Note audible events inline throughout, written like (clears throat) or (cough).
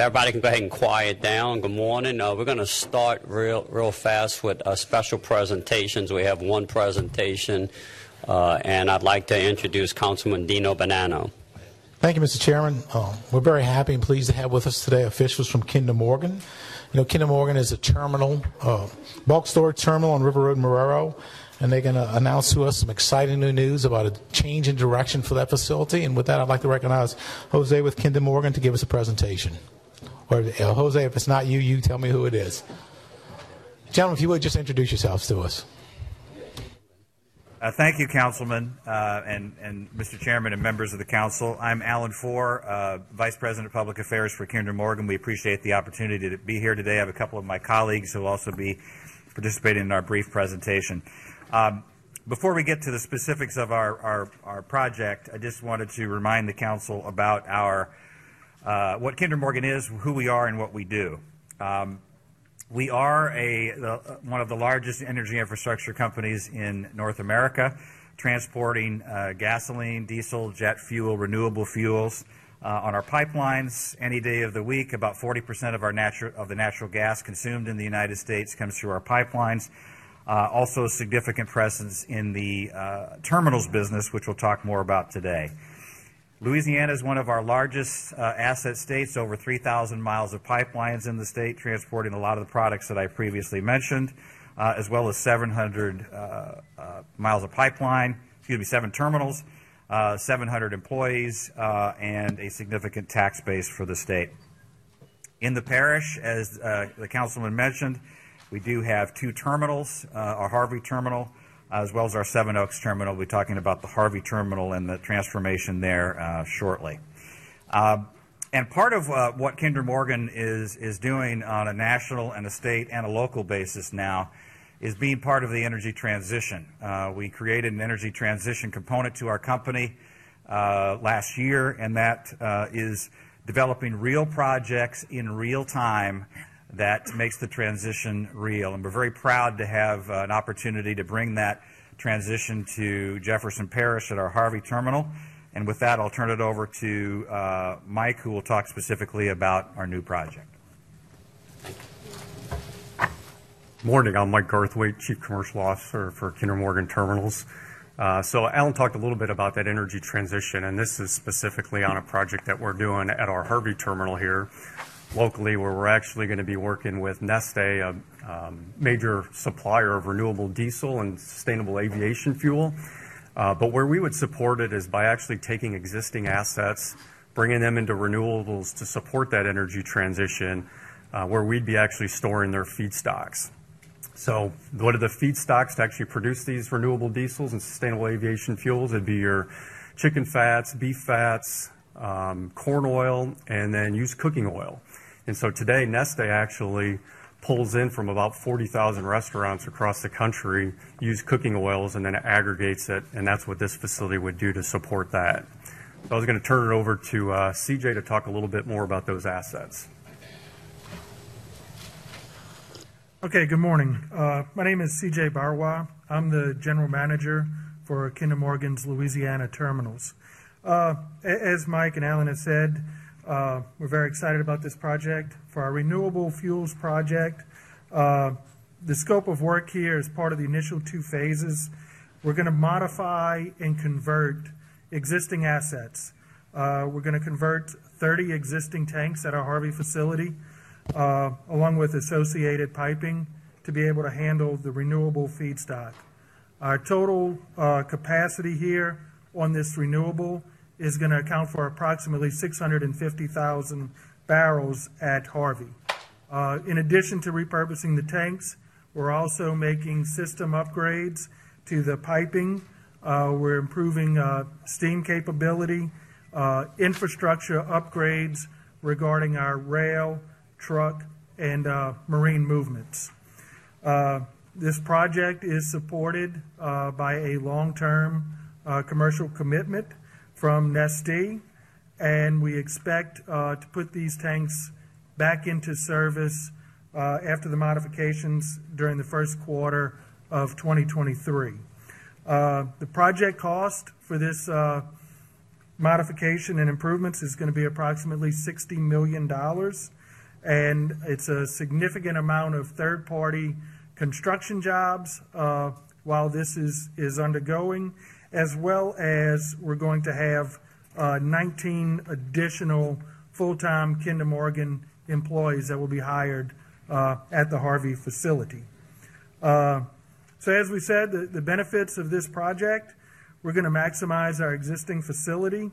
everybody can go ahead and quiet down. Good morning. Uh, we're going to start real, real fast with uh, special presentations. We have one presentation, uh, and I'd like to introduce Councilman Deano Bonano. Thank you, Mr. Chairman. Uh, we're very happy and pleased to have with us today officials from Kinder Morgan. You know, Kinder Morgan is a terminal, uh, bulk storage terminal on River Road, Marrero, and they're going to announce to us some exciting new news about a change in direction for that facility. And with that, I'd like to recognize Jose with Kinder Morgan to give us a presentation. Or Jose, if it's not you, you tell me who it is. Gentlemen, if you would just introduce yourselves to us. Uh, thank you, Councilman, uh, and, and Mr. Chairman and members of the Council. I'm Allen Fore, uh, Vice President of Public Affairs for Kinder Morgan. We appreciate the opportunity to be here today. I have a couple of my colleagues who will also be participating in our brief presentation. Um, before we get to the specifics of our, our, our project, I just wanted to remind the Council about our uh, what Kinder Morgan is, who we are, and what we do. Um, we are a, the, one of the largest energy infrastructure companies in North America, transporting uh, gasoline, diesel, jet fuel, renewable fuels uh, on our pipelines any day of the week. About 40% of of the natural gas consumed in the United States comes through our pipelines. Uh, also, significant presence in the uh, terminals business, which we'll talk more about today. Louisiana is one of our largest uh, asset states, over 3,000 miles of pipelines in the state, transporting a lot of the products that I previously mentioned, uh, as well as 700 uh, uh, miles of pipeline, excuse me, seven terminals, uh, 700 employees, uh, and a significant tax base for the state. In the parish, as the councilman mentioned, we do have two terminals, our Harvey terminal, as well as our Seven Oaks terminal. We'll be talking about the Harvey terminal and the transformation there uh, shortly. Uh, and part of uh, what Kinder Morgan is, is doing on a national and a state and a local basis now is being part of the energy transition. Uh, we created an energy transition component to our company uh, last year, and that uh, is developing real projects in real time that makes the transition real. And we're very proud to have uh, an opportunity to bring that transition to Jefferson Parish at our Harvey terminal. And with that, I'll turn it over to uh, Mike, who will talk specifically about our new project. Morning, I'm Mike Garthwaite, Chief Commercial Officer for Kinder Morgan Terminals. Uh, so Allen talked a little bit about that energy transition, and this is specifically on a project that we're doing at our Harvey terminal here locally, where we're actually going to be working with Neste, a um, major supplier of renewable diesel and sustainable aviation fuel. Uh, but where we would support it is by actually taking existing assets, bringing them into renewables to support that energy transition, uh, where we'd be actually storing their feedstocks. So what are the feedstocks to actually produce these renewable diesels and sustainable aviation fuels? It'd be your chicken fats, beef fats, um, corn oil, and then used cooking oil. And so today, Neste actually pulls in from about 40,000 restaurants across the country use cooking oils and then aggregates it, and that's what this facility would do to support that. So I was going to turn it over to uh, CJ to talk a little bit more about those assets. Okay, good morning. Uh, my name is CJ Barwa. I'm the general manager for Kinder Morgan's Louisiana terminals. Uh, as Mike and Allen have said, uh, we're very excited about this project. For our renewable fuels project, uh, the scope of work here is part of the initial two phases. We're going to modify and convert existing assets. Uh, we're going to convert 30 existing tanks at our Harvey facility uh, along with associated piping to be able to handle the renewable feedstock. Our total uh, capacity here on this renewable is going to account for approximately 650,000 barrels at Harvey. Uh, In addition to repurposing the tanks, we're also making system upgrades to the piping. Uh, We're improving uh, steam capability, uh, infrastructure upgrades regarding our rail, truck, and uh, marine movements. Uh, This project is supported by a long-term commercial commitment from Neste, and we expect uh, to put these tanks back into service uh, after the modifications during the first quarter of 2023. Uh, The project cost for this uh, modification and improvements is going to be approximately $60 million. And it's a significant amount of third-party construction jobs uh, while this is, is undergoing, as well as we're going to have uh, 19 additional full-time Kinder Morgan employees that will be hired uh, at the Harvey facility. Uh, So as we said, the, the benefits of this project, we're going to maximize our existing facility.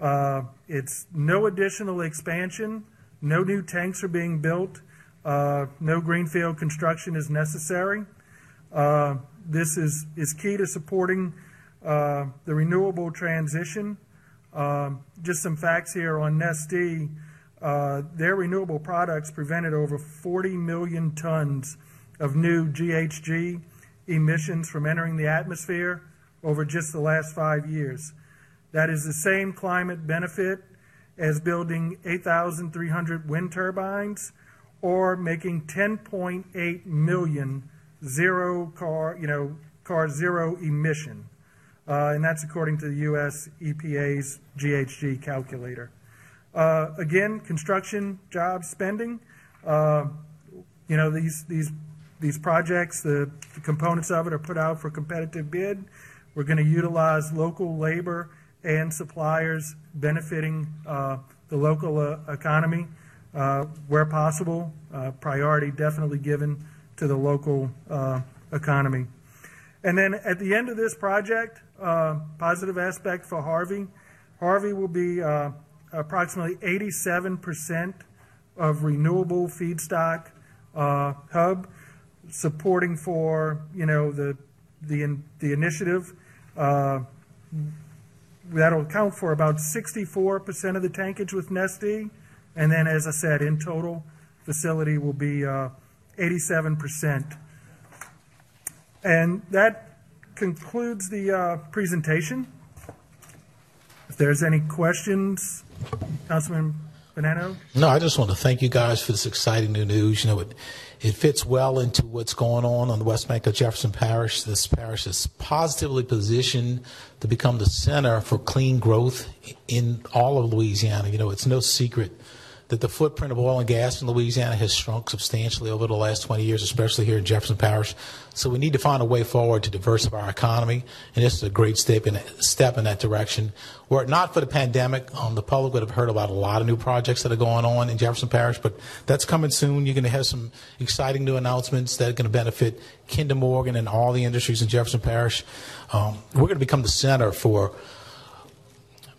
Uh, It's no additional expansion, no new tanks are being built, uh, no greenfield construction is necessary. Uh, This is, is key to supporting the renewable transition. Um, Just some facts here on Neste. Uh, Their renewable products prevented over 40 million tons of new GHG emissions from entering the atmosphere over just the last five years. That is the same climate benefit as building 8,300 wind turbines or making 10.8 million zero car, you know, car zero emission. Uh, and that's according to the U.S. EPA's GHG calculator. Uh, again, construction job spending. Uh, you know, these, these, these projects, the, the components of it are put out for competitive bid. We're going to utilize local labor and suppliers benefiting uh, the local uh, economy uh, where possible. Priority definitely given to the local economy. And then at the end of this project, uh, positive aspect for Harvey, Harvey will be uh, approximately 87% of renewable feedstock uh, hub, supporting for you know the the the initiative. Uh, that'll account for about 64% of the tankage with Neste, and then as I said, in total, facility will be uh, 87%. And that concludes the uh, presentation. If there's any questions, Councilman Bonano? No, I just want to thank you guys for this exciting new news. You know, it, it fits well into what's going on on the West Bank of Jefferson Parish. This parish is positively positioned to become the center for clean growth in all of Louisiana. You know, it's no secret that the footprint of oil and gas in Louisiana has shrunk substantially over the last 20 years, especially here in Jefferson Parish. So we need to find a way forward to diversify our economy, and this is a great step in, step in that direction. Were it not for the pandemic, um, the public would have heard about a lot of new projects that are going on in Jefferson Parish, but that's coming soon. You're going to have some exciting new announcements that are going to benefit Kinder Morgan and all the industries in Jefferson Parish. Um, we're going to become the center for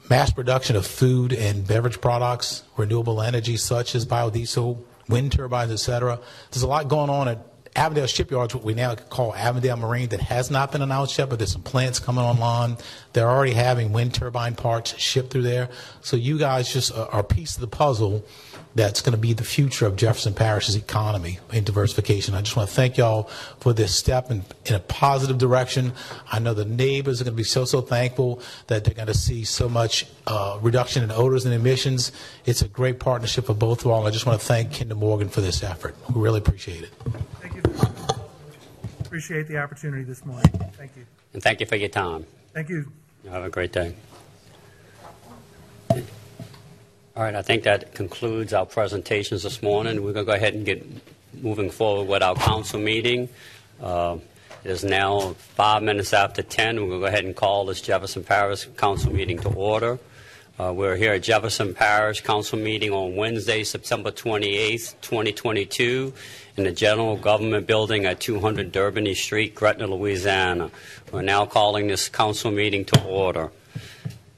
mass production of food and beverage products, renewable energy such as biodiesel, wind turbines, etc. There's a lot going on at Avondale Shipyards, what we now call Avondale Marine, that has not been announced yet, but there's some plants coming online. They're already having wind turbine parts shipped through there. So you guys just are a piece of the puzzle that's going to be the future of Jefferson Parish's economy and diversification. I just want to thank y'all for this step in, in a positive direction. I know the neighbors are going to be so, so thankful that they're going to see so much uh, reduction in odors and emissions. It's a great partnership for both of all. I just want to thank Kinder Morgan for this effort. We really appreciate it. Thank you. Appreciate the opportunity this morning. Thank you. And thank you for your time. Thank you. Have a great day. All right, I think that concludes our presentations this morning. We're going to go ahead and get moving forward with our council meeting. Uh, It is now five minutes after 10. We're going to go ahead and call this Jefferson Parish Council meeting to order. Uh, We're here at Jefferson Parish Council meeting on Wednesday, September 28th, 2022, in the General Government Building at 200 Derbigny Street, Gretna, Louisiana. We're now calling this council meeting to order.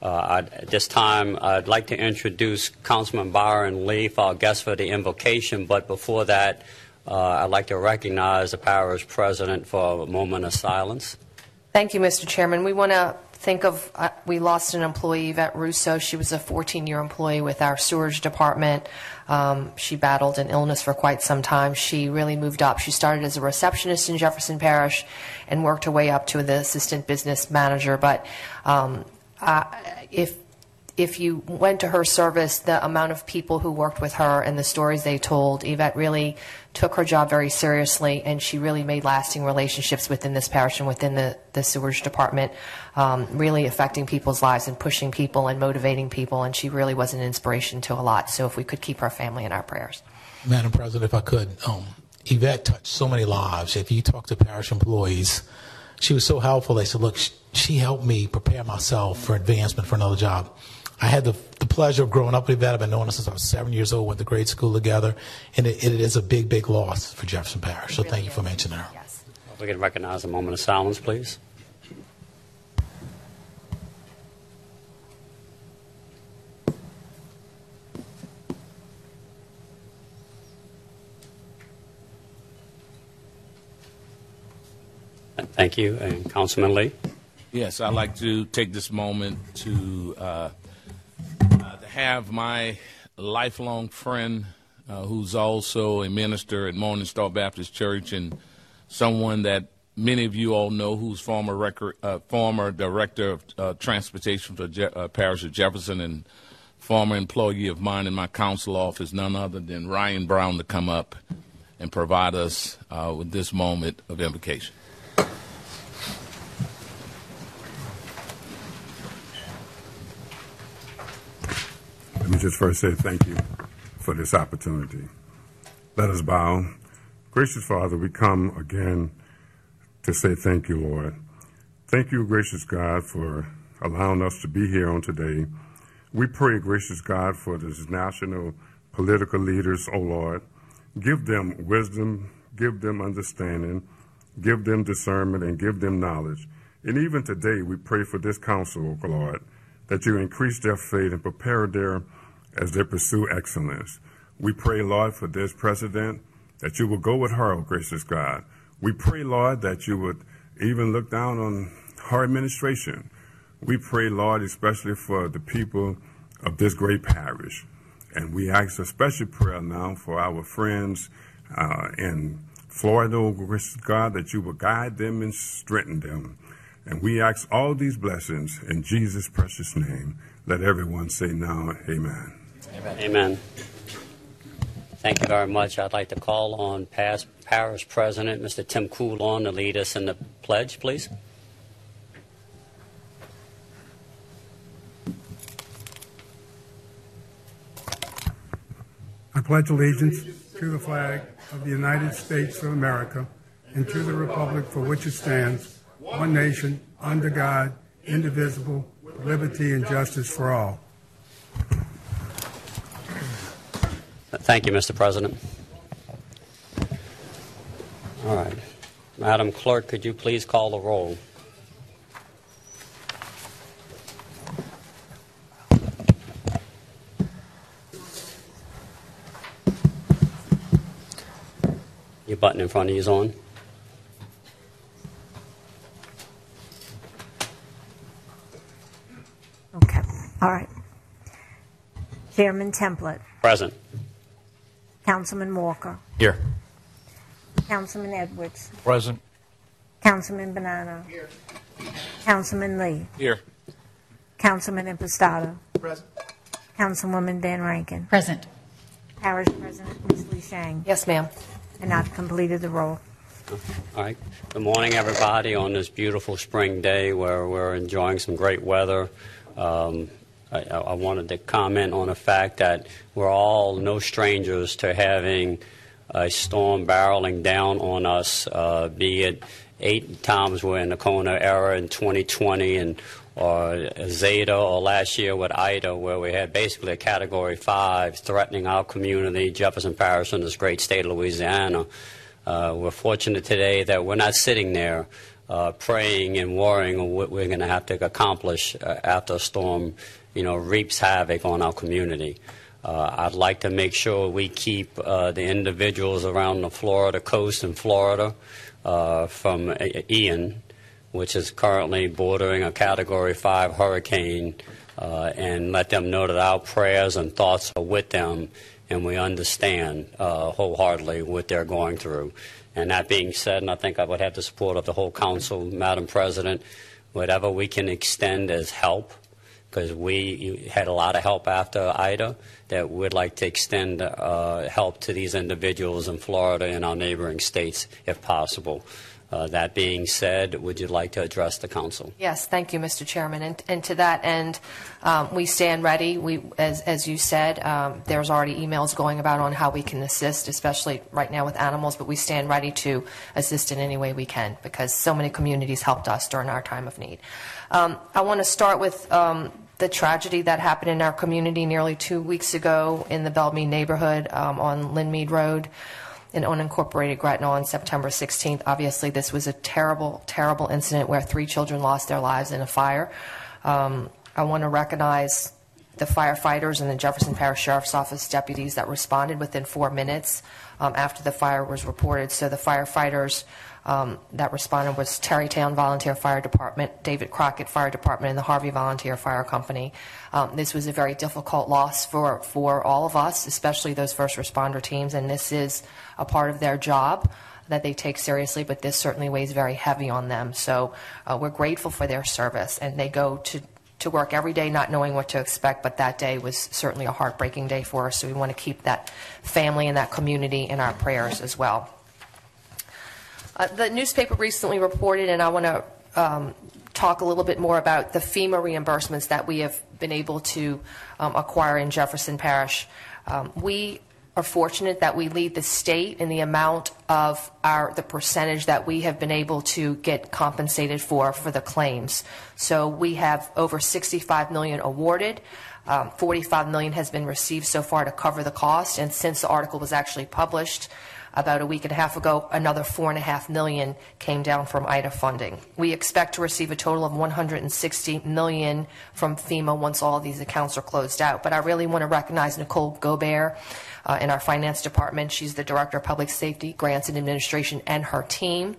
Uh, At this time, I'd like to introduce Councilman Byron Lee for our guest for the invocation, but before that, uh, I'd like to recognize the parish president for a moment of silence. Thank you, Mr. Chairman. We want to think of, uh, we lost an employee, Yvette Russo. She was a 14-year employee with our sewage department. Um, she battled an illness for quite some time. She really moved up. She started as a receptionist in Jefferson Parish and worked her way up to the assistant business manager. But um, uh, if if you went to her service, the amount of people who worked with her and the stories they told, Yvette really took her job very seriously, and she really made lasting relationships within this parish and within the, the sewage department, um, really affecting people's lives and pushing people and motivating people, and she really was an inspiration to a lot. So if we could keep her family in our prayers. Madam President, if I could, um, Yvette touched so many lives. If you talk to parish employees, she was so helpful. They said, look, she helped me prepare myself for advancement for another job. I had the, the pleasure of growing up with Yvette. I've been knowing her since I was seven years old, went to grade school together, and it, it is a big, big loss for Jefferson Parish. So thank you for mentioning her. Yes. If we can recognize a moment of silence, please. Thank you. And Councilman Lee? Yes, I'd like to take this moment to, uh, uh, to have my lifelong friend, uh, who's also a minister at Morning Star Baptist Church, and someone that many of you all know, who's former record, uh, former director of uh, transportation for Je- uh, Parish of Jefferson, and former employee of mine in my council office, none other than Ryan Brown, to come up and provide us with this moment of invocation. Me just first say thank you for this opportunity. Let us bow. Gracious Father, we come again to say thank you, Lord. Thank you, gracious God, for allowing us to be here on today. We pray, gracious God, for these national political leaders, O Lord. Give them wisdom, give them understanding, give them discernment, and give them knowledge. And even today, we pray for this council, O Lord, that you increase their faith and prepare their as they pursue excellence. We pray, Lord, for this president, that you will go with her, O gracious God. We pray, Lord, that you would even look down on her administration. We pray, Lord, especially for the people of this great parish. And we ask a special prayer now for our friends uh, in Florida, O gracious God, that you will guide them and strengthen them. And we ask all these blessings in Jesus' precious name. Let everyone say now, Amen. Amen. Thank you very much. I'd like to call on past parish president, Mr. Tim Coulon, to lead us in the pledge, please. I pledge allegiance to the flag of the United States of America and to the republic for which it stands, one nation, under God, indivisible, liberty and justice for all. Thank you, Mr. President. All right. Madam Clerk, could you please call the roll? Your button in front of you is on. Okay, all right. Chairman Templet, Present. Councilman Walker, Here. Councilman Edwards, Present. Councilman Bonano. Here. Councilman Lee, Here. Councilman Impastato. Present. Councilwoman Van Vrancken, Present. Parish President Ms. Lee Sheng, Yes, ma'am. and I've completed the roll. All right. Good morning, everybody, on this beautiful spring day where we're enjoying some great weather. Um, I, I wanted to comment on the fact that we're all no strangers to having a storm barreling down on us, uh, be it eight times we're in the Kona era in 2020 and or Zeta or last year with Ida, where we had basically a Category 5 threatening our community, Jefferson Parish, and this great state of Louisiana. Uh, we're fortunate today that we're not sitting there uh, praying and worrying on what we're going to have to accomplish uh, after a storm, you know, reaps havoc on our community. Uh, I'd like to make sure we keep uh, the individuals around the Florida coast in Florida uh, from uh, Ian which is currently bordering a Category 5 hurricane, and let them know that our prayers and thoughts are with them, and we understand wholeheartedly what they're going through. And that being said, and I think I would have the support of the whole council, Madam President, whatever we can extend as help, because we had a lot of help after Ida, that we'd like to extend uh, help to these individuals in Florida and our neighboring states if possible. Uh, that being said, would you like to address the council? Yes, thank you, Mr. Chairman. And, and to that end, um, we stand ready. We, as, as you said, um, there's already emails going about on how we can assist, especially right now with animals, but we stand ready to assist in any way we can because so many communities helped us during our time of need. Um, I want to start with um, the tragedy that happened in our community nearly two weeks ago in the Belle Meade neighborhood um, on Linmead Road in unincorporated Gretna on September 16th. Obviously, this was a terrible, terrible incident where three children lost their lives in a fire. Um, I want to recognize the firefighters and the Jefferson Parish Sheriff's Office deputies that responded within four minutes um, after the fire was reported. So the firefighters um, that responded was Terrytown Volunteer Fire Department, David Crockett Fire Department, and the Harvey Volunteer Fire Company. Um, this was a very difficult loss for, for all of us, especially those first responder teams, and this is a part of their job that they take seriously, but this certainly weighs very heavy on them. So uh, we're grateful for their service, and they go to to work every day not knowing what to expect, but that day was certainly a heartbreaking day for us. So we want to keep that family and that community in our prayers as well. Uh, the newspaper recently reported, and I want to um, talk a little bit more about the FEMA reimbursements that we have been able to um, acquire in Jefferson Parish. Um, we are fortunate that we lead the state in the amount of our the percentage that we have been able to get compensated for for the claims. So we have over 65 million awarded. Um, 45 million has been received so far to cover the cost, and since the article was actually published, about a week and a half ago, another four and a half million came down from Ida funding. We expect to receive a total of 160 million from FEMA once all these accounts are closed out. But I really want to recognize Nicole Gobert uh, in our finance department. She's the director of public safety, grants, and administration, and her team.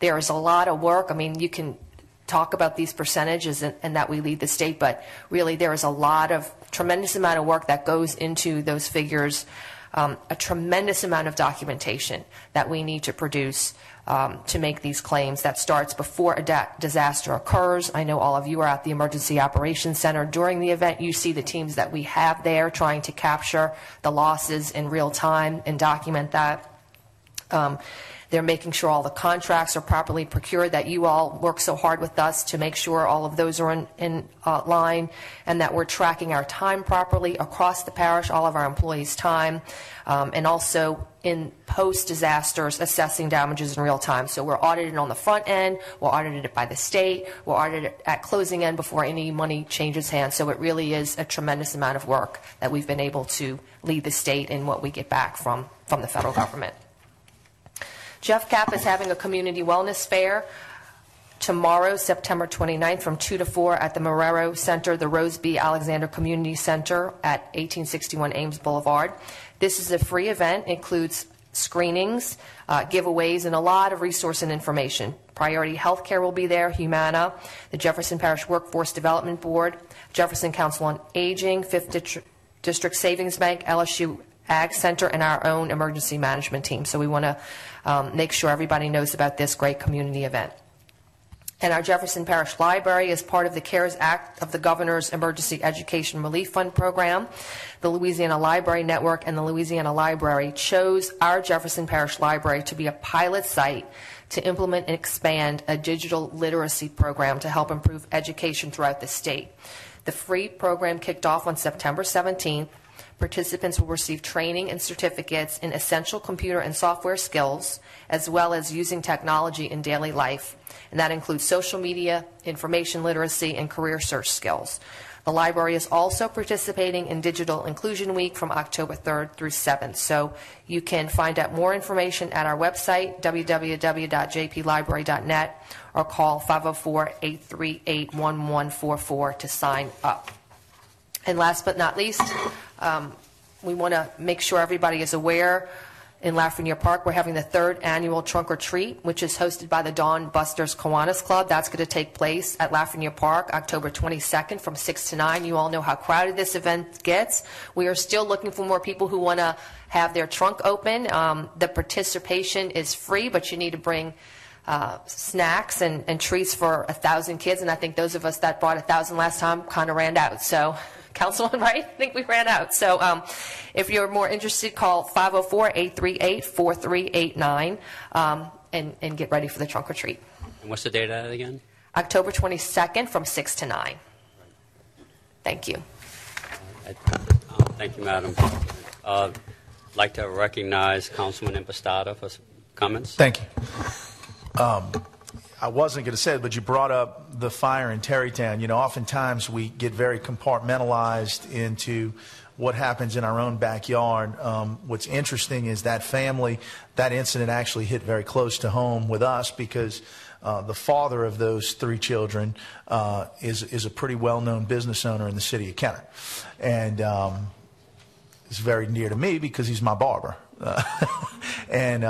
There is a lot of work. I mean, you can talk about these percentages and, and, that we lead the state, but really there is a lot of tremendous amount of work that goes into those figures um, a tremendous amount of documentation that we need to produce um, to make these claims. That starts before a disaster occurs. I know all of you are at the Emergency Operations Center during the event. You see the teams that we have there trying to capture the losses in real time and document that. Um, they're making sure all the contracts are properly procured, that you all work so hard with us to make sure all of those are in, in uh, line, and that we're tracking our time properly across the parish, all of our employees' time, um, and also in post disasters assessing damages in real time. So we're audited on the front end, we're audited by the state, we're audited at closing end before any money changes hands. So it really is a tremendous amount of work that we've been able to lead the state in what we get back from, from the federal government. JeffCAP is having a community wellness fair tomorrow, September 29th, from 2 to 4 at the Marrero Center, the Rose B. Alexander Community Center at 1861 Ames Boulevard. This is a free event, includes screenings, uh, giveaways, and a lot of resource and information. Priority Healthcare will be there, Humana, the Jefferson Parish Workforce Development Board, Jefferson Council on Aging, 5th District Savings Bank, LSU Ag Center, and our own emergency management team. So we want to um, make sure everybody knows about this great community event. And our Jefferson Parish Library is part of the CARES Act of the Governor's Emergency Education Relief Fund program. The Louisiana Library Network and the Louisiana Library chose our Jefferson Parish Library to be a pilot site to implement and expand a digital literacy program to help improve education throughout the state. The free program kicked off on September 17th Participants will receive training and certificates in essential computer and software skills, as well as using technology in daily life. And that includes social media, information literacy, and career search skills. The library is also participating in Digital Inclusion Week from October 3rd through 7th. So you can find out more information at our website, www.jplibrary.net, or call 504 838 1144 to sign up. And last but not least, um, we want to make sure everybody is aware in Lafreniere Park. We're having the third annual Trunk or Treat, which is hosted by the Dawnbusters Kiwanis Club. That's going to take place at Lafreniere Park October 22nd from 6 to 9. You all know how crowded this event gets. We are still looking for more people who want to have their trunk open. Um, the participation is free, but you need to bring uh, snacks and, and treats for a thousand kids, and I think those of us that brought a thousand last time kind of ran out. So, Councilman, (laughs) right? I think we ran out. So, um, if you're more interested, call 504-838-4389 um, and, and get ready for the trunk or treat. And what's the date of that again? October 22nd from 6 to 9. Thank you. Uh, Thank you, Madam. Uh, I'd like to recognize Councilman Impastato for some comments. Thank you. Um, I wasn't going to say it, but you brought up the fire in Terrytown. You know, oftentimes we get very compartmentalized into what happens in our own backyard. Um, what's interesting is that family, that incident actually hit very close to home with us because uh, the father of those three children uh, is is a pretty well-known business owner in the city of Kenner, and um, is very near to me because he's my barber. (laughs) Uh, and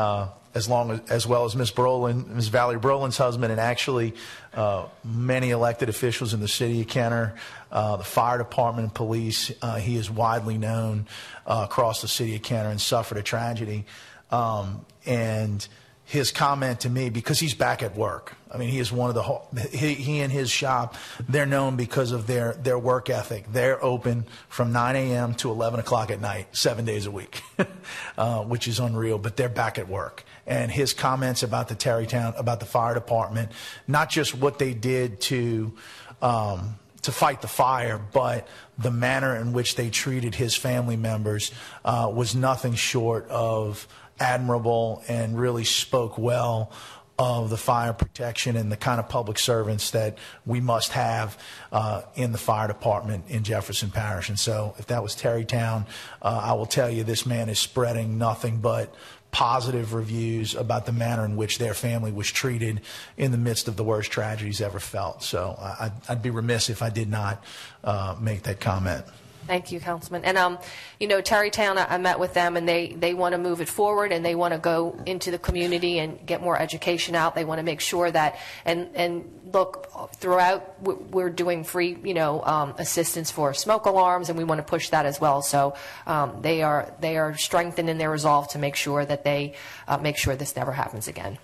as long as, as well as Ms. Brolin, Miss Valerie Brolin's husband, and actually uh, many elected officials in the city of Kenner, uh, the fire department and police. Uh, he is widely known uh, across the city of Kenner and suffered a tragedy. Um, and his comment to me because he's back at work. I mean, he is one of the whole, he, he and his shop. They're known because of their their work ethic. They're open from 9 a.m. to 11 o'clock at night, seven days a week, (laughs) uh, which is unreal. But they're back at work. And his comments about the Terrytown, about the fire department, not just what they did to. Um, to fight the fire, but the manner in which they treated his family members uh, was nothing short of admirable and really spoke well of the fire protection and the kind of public servants that we must have uh, in the fire department in Jefferson Parish. And so, if that was Terrytown, uh, I will tell you this man is spreading nothing but positive reviews about the manner in which their family was treated in the midst of the worst tragedies ever felt. So, I, I'd be remiss if I did not uh, make that comment. Thank you, Councilman. And, um, you know, Terrytown, I, I met with them, and they, they want to move it forward, and they want to go into the community and get more education out. They want to make sure that, and, and look, throughout, we- we're doing free, you know, um, assistance for smoke alarms, and we want to push that as well. So um, they are, they are strengthened in their resolve to make sure that they uh, make sure this never happens again.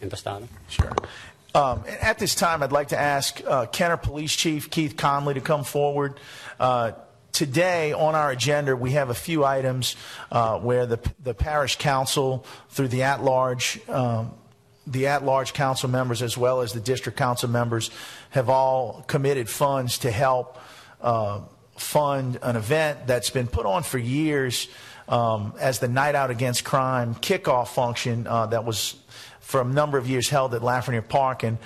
Impastato? Sure. Um, at this time, I'd like to ask uh, Kenner Police Chief Keith Conley to come forward. Uh, today on our agenda, we have a few items uh, where the, the parish council, through the at-large um, the at-large council members as well as the district council members have all committed funds to help uh, fund an event that's been put on for years um, as the Night Out Against Crime kickoff function uh, that was for a number of years held at Lafreniere Park. And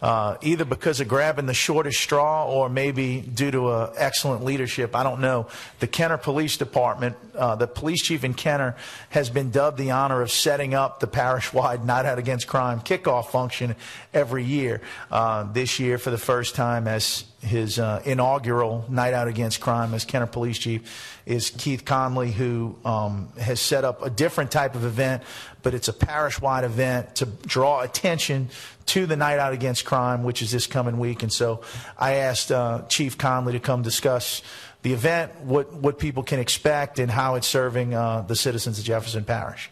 uh, either because of grabbing the shortest straw or maybe due to uh, excellent leadership, I don't know. The Kenner Police Department, uh, the police chief in Kenner, has been dubbed the honor of setting up the parish-wide Night Out Against Crime kickoff function every year. Uh, this year, for the first time, as his uh, inaugural Night Out Against Crime as Kenner Police Chief is Keith Conley, who um, has set up a different type of event, but it's a parish-wide event to draw attention to the Night Out Against Crime, which is this coming week. And so I asked uh, Chief Conley to come discuss the event, what, what people can expect, and how it's serving uh, the citizens of Jefferson Parish.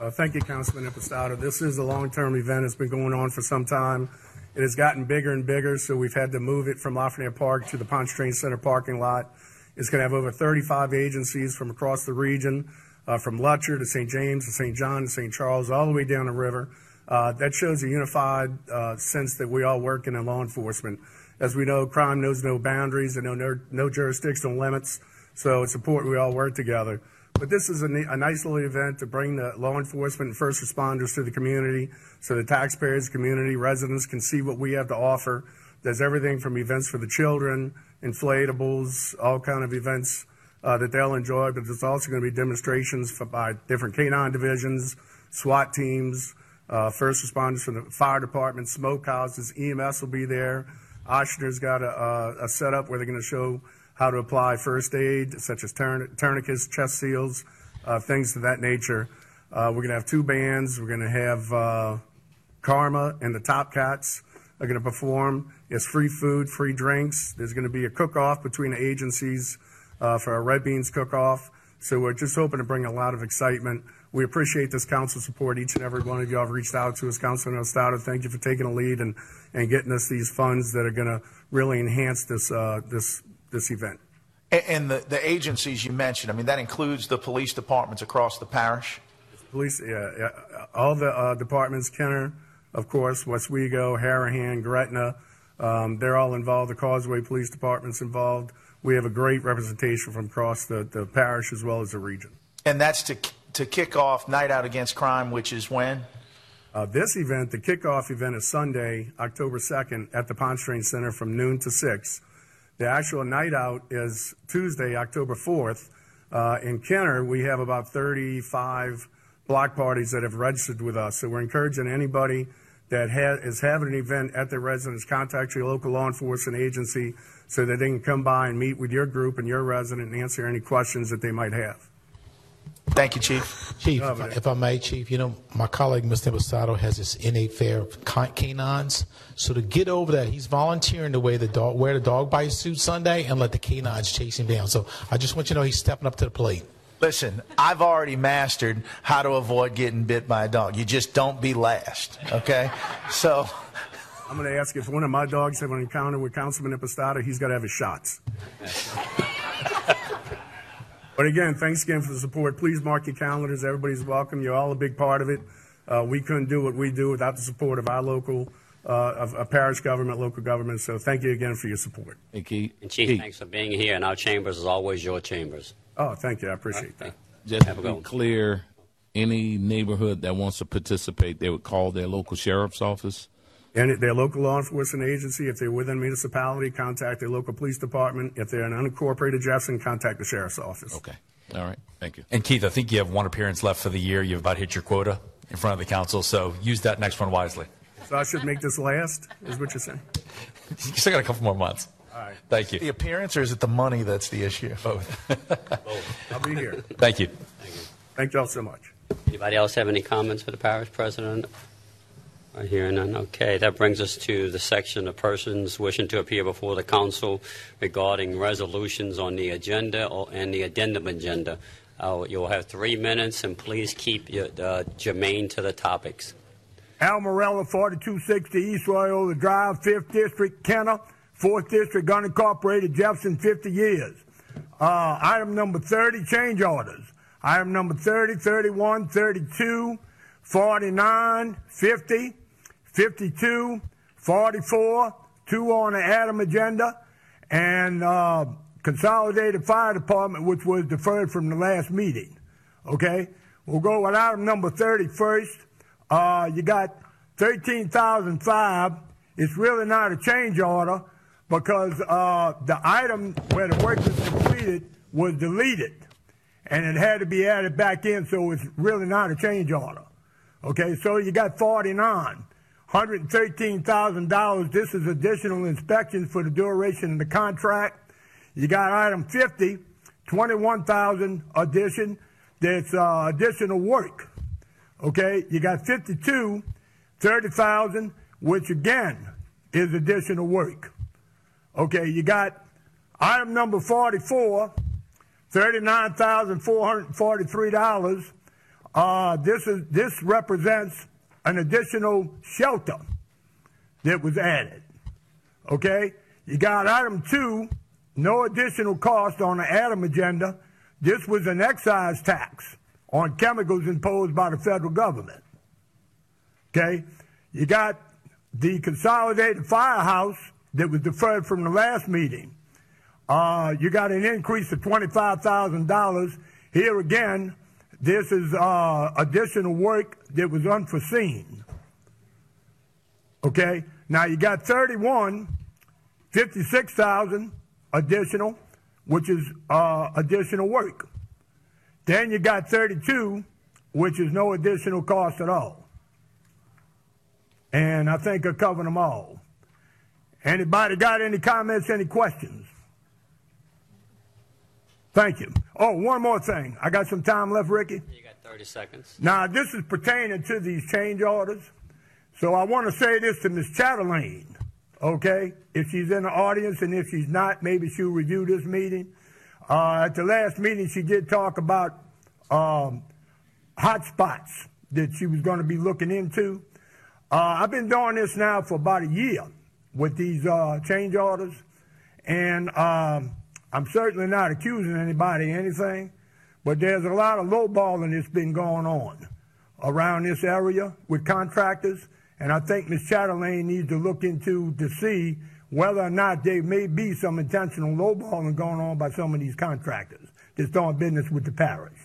Uh, thank you, Councilman Impastato. This is a long-term event. It's been going on for some time. It has gotten bigger and bigger, so we've had to move it from Lafayette Park to the Pontchartrain Center parking lot. It's going to have over 35 agencies from across the region, uh, from Lutcher to St. James to St. John to St. Charles, all the way down the river. Uh, that shows a unified uh, sense that we all work in law enforcement. As we know, crime knows no boundaries and no, no, jurisdictional limits, so it's important we all work together. But this is a, a nice little event to bring the law enforcement and first responders to the community so the taxpayers, community, residents can see what we have to offer. There's everything from events for the children, inflatables, all kind of events uh, that they'll enjoy, but there's also going to be demonstrations for, by different canine divisions, SWAT teams, uh, first responders from the fire department, smoke houses, EMS will be there. Ochsner's got a, a, a setup where they're going to show how to apply first aid, such as tourn- tourniquets, chest seals, uh, things of that nature. Uh, we're going to have two bands. We're going to have uh, Karma and the Top Cats are going to perform. It's free food, free drinks. There's going to be a cook-off between the agencies uh, for our Red Beans cook-off. So we're just hoping to bring a lot of excitement. We appreciate this council support. Each and every one of you have reached out to us. Councilman Ostado, thank you for taking a lead and, and getting us these funds that are going to really enhance this, uh, this, this event. And the, the agencies you mentioned, I mean, that includes the police departments across the parish? Police, yeah, yeah, all the uh, departments, Kenner, of course, Westwego, Harahan, Gretna, um, they're all involved. The Causeway Police Department's involved. We have a great representation from across the, the parish as well as the region. And that's to, to kick off Night Out Against Crime, which is when? Uh, this event, the kickoff event, is Sunday, October 2nd, at the Pontchartrain Center from noon to 6. The actual night out is Tuesday, October 4th. Uh, in Kenner, we have about 35 block parties that have registered with us. So we're encouraging anybody that ha- is having an event at their residence, contact your local law enforcement agency so that they can come by and meet with your group and your resident and answer any questions that they might have. Thank you, Chief. Chief, if I, if I may, Chief, you know, my colleague, Mr. Impastato, has this innate fear of ca- canines. So to get over that, he's volunteering to wear the dog, wear the dog bite suit Sunday and let the canines chase him down. So I just want you to know he's stepping up to the plate. Listen, I've already mastered how to avoid getting bit by a dog. You just don't be last, okay? So, I'm going to ask if one of my dogs have an encounter with Councilman Impastato, he's got to have his shots. (laughs) but again, thanks again for the support. Please mark your calendars. Everybody's welcome. You're all a big part of it. Uh, we couldn't do what we do without the support of our local, Uh, of, of parish government, local government. So thank you again for your support. Hey, Keith. And Chief, thanks for being here, and our chambers is always your chambers. Oh, thank you. I appreciate that. Just Have to be one. clear, any neighborhood that wants to participate, they would call their local sheriff's office. And their local law enforcement agency, if they're within a municipality, contact their local police department. If they're an unincorporated Jefferson, contact the sheriff's office. Okay. All right. Thank you. And Keith, I think you have one appearance left for the year. You've about hit your quota in front of the council, so use that next one wisely. So I should make this last, is what you're saying? (laughs) You still got a couple more months. All right. Thank you. the appearance or is it the money that's the issue? Both. Both. (laughs) I'll be here. Thank you. Thank y'all so much. Anybody else have any comments for the parish president? I hear none. Okay, that brings us to the section of persons wishing to appear before the council regarding resolutions on the agenda or, and the addendum agenda. Uh, you'll have three minutes, and please keep your, uh, germane to the topics. Al Morella, 4260 East Loyola Drive, 5th District, Kenner, 4th District, unincorporated Jefferson, 50 years. Uh, item number 30, change orders. Item number 30, 31, 32, 49, 50, 52, 44, two on the Adam agenda, and uh, Consolidated Fire Department, which was deferred from the last meeting. Okay? We'll go with item number 30 first. Uh, you got 13,005. It's really not a change order because uh, the item where the work was completed was deleted and it had to be added back in, so it's really not a change order. Okay, so you got 49. $113,000. This is additional inspections for the duration of the contract. You got item 50, 21,000 addition. That's uh, additional work. Okay, you got 52, 30,000, which again is additional work. Okay, you got item number 44, $39,443. Uh, this is this represents an additional shelter that was added. Okay, you got item two, no additional cost on the Adam agenda. This was an excise tax on chemicals imposed by the federal government. Okay, you got the consolidated firehouse that was deferred from the last meeting. Uh, you got an increase of $25,000. Here again, this is uh, additional work that was unforeseen. Okay, now you got 31, 56,000 additional, which is uh, additional work. Then you got 32, which is no additional cost at all. And I think I covered them all. Anybody got any comments, any questions? Thank you. Oh, one more thing. I got some time left, Ricky. You got 30 seconds. Now, this is pertaining to these change orders. So I want to say this to Ms. Chatelain, okay? If she's in the audience and if she's not, maybe she'll review this meeting. Uh, at the last meeting, she did talk about um, hot spots that she was going to be looking into. Uh, I've been doing this now for about a year with these uh, change orders, and um, I'm certainly not accusing anybody of anything, but there's a lot of lowballing that's been going on around this area with contractors, and I think Ms. Chatelain needs to look into to see whether or not there may be some intentional lowballing going on by some of these contractors that's doing business with the parish.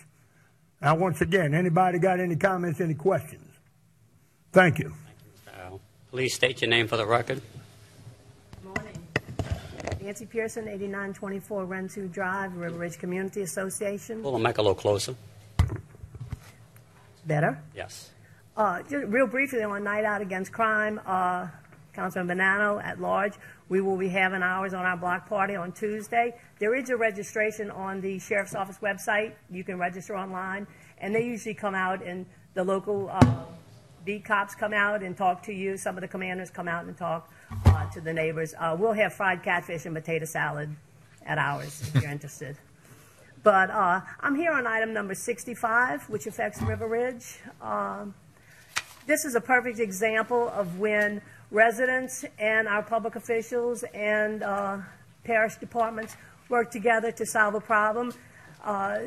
Now, once again, anybody got any comments, any questions? Thank you. Uh, Please state your name for the record. Morning. Nancy Pearson, 8924 Rensu Drive, River Ridge Community Association. Pull the mic a little closer. Better? Yes. Uh, just real briefly on Night Out Against Crime, uh, Councilman Bonano at large, we will be having ours on our block party on Tuesday. There is a registration on the sheriff's office website. You can register online, and they usually come out and the local uh, beat cops come out and talk to you. Some of the commanders come out and talk uh, to the neighbors. Uh, we'll have fried catfish and potato salad at ours if you're interested. But uh, I'm here on item number 65, which affects River Ridge. Um, this is a perfect example of when residents and our public officials and uh, parish departments work together to solve a problem. Uh,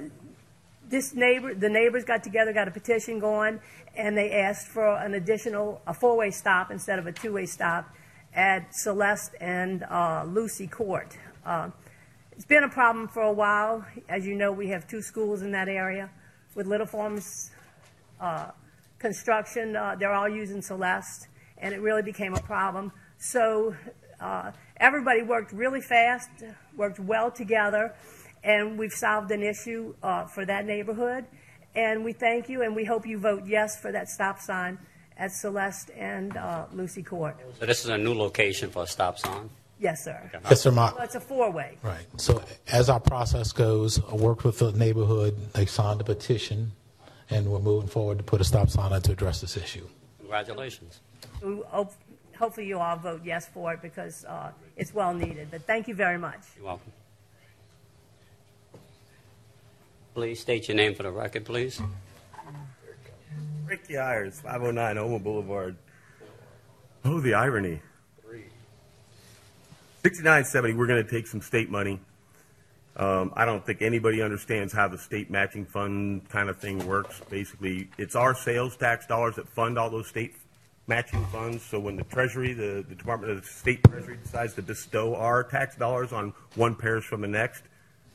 this neighbor, the neighbors got together, got a petition going, and they asked for an additional, a four-way stop instead of a two-way stop at Celeste and uh, Lucy Court. Uh, it's been a problem for a while. As you know, we have two schools in that area with Little Farms uh, construction. Uh, they're all using Celeste, and it really became a problem. So uh, everybody worked really fast, worked well together, and we've solved an issue uh, for that neighborhood. And we thank you, and we hope you vote yes for that stop sign at Celeste and uh, Lucy Court. So this is a new location for a stop sign? Yes, sir. Yes, sir, Ma. Well, it's a four-way. Right. So as our process goes, I worked with the neighborhood. They signed a petition, and we're moving forward to put a stop sign on to address this issue. Congratulations. We hope- Hopefully you all vote yes for it because uh, it's well needed. But thank you very much. You're welcome. Please state your name for the record, please. Ricky Irons, 509 Oma Boulevard. Oh, the irony. 6970, we're going to take some state money. Um, I don't think anybody understands how the state matching fund kind of thing works. Basically, it's our sales tax dollars that fund all those state matching funds. So when the Treasury, the, the Department of the State Treasury decides to bestow our tax dollars on one parish from the next,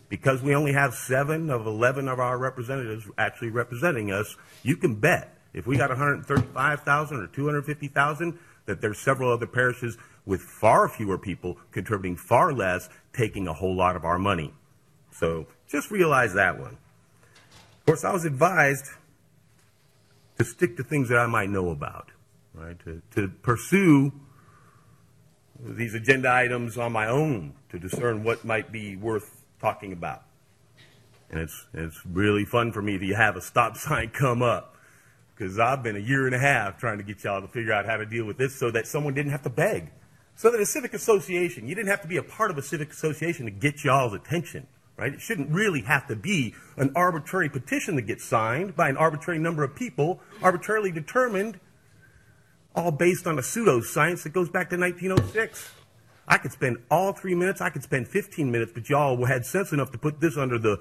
because we only have seven of 11 of our representatives actually representing us, you can bet if we got 135,000 or 250,000, that there's several other parishes with far fewer people contributing far less, taking a whole lot of our money. So just realize that one. Of course, I was advised to stick to things that I might know about, right? To, to pursue these agenda items on my own to discern what might be worth talking about. And it's, it's really fun for me to have a stop (laughs) sign come up because I've been a year and a half trying to get y'all to figure out how to deal with this so that someone didn't have to beg. So that a civic association, you didn't have to be a part of a civic association to get y'all's attention, right? It shouldn't really have to be an arbitrary petition that gets signed by an arbitrary number of people, arbitrarily determined, all based on a pseudoscience that goes back to 1906. I could spend all three minutes, I could spend 15 minutes, but y'all had sense enough to put this under the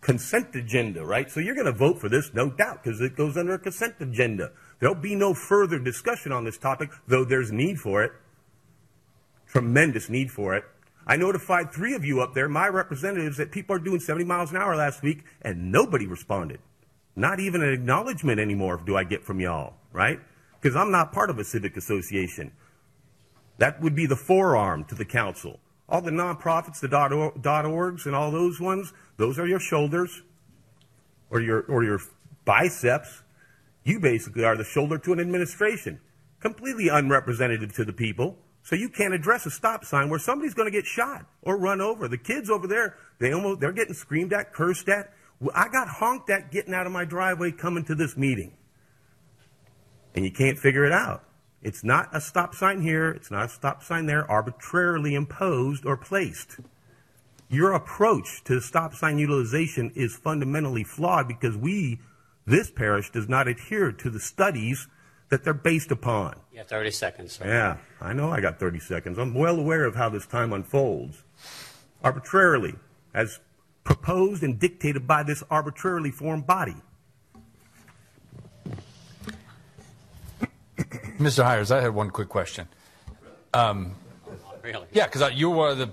consent agenda, right? So you're going to vote for this, no doubt, because it goes under a consent agenda. There'll be no further discussion on this topic, though there's need for it. Tremendous need for it. I notified three of you up there, my representatives, that people are doing 70 miles an hour last week, and nobody responded. Not even an acknowledgement anymore do I get from y'all, right? Because I'm not part of a civic association. That would be the forearm to the council. All the nonprofits, the dot, or, dot orgs and all those ones, those are your shoulders or your, or your biceps. You basically are the shoulder to an administration, completely unrepresentative to the people. So you can't address a stop sign where somebody's going to get shot or run over. The kids over there, they almost they're getting screamed at, cursed at. I got honked at getting out of my driveway coming to this meeting. And you can't figure it out. It's not a stop sign here, it's not a stop sign there, arbitrarily imposed or placed. Your approach to stop sign utilization is fundamentally flawed because we, this parish, does not adhere to the studies that they're based upon. You have 30 seconds, sir. Yeah, I know I got 30 seconds. I'm well aware of how this time unfolds. Arbitrarily, as proposed and dictated by this arbitrarily formed body. Mr. Hires, I had one quick question. Um, Really? yeah, because you were one of the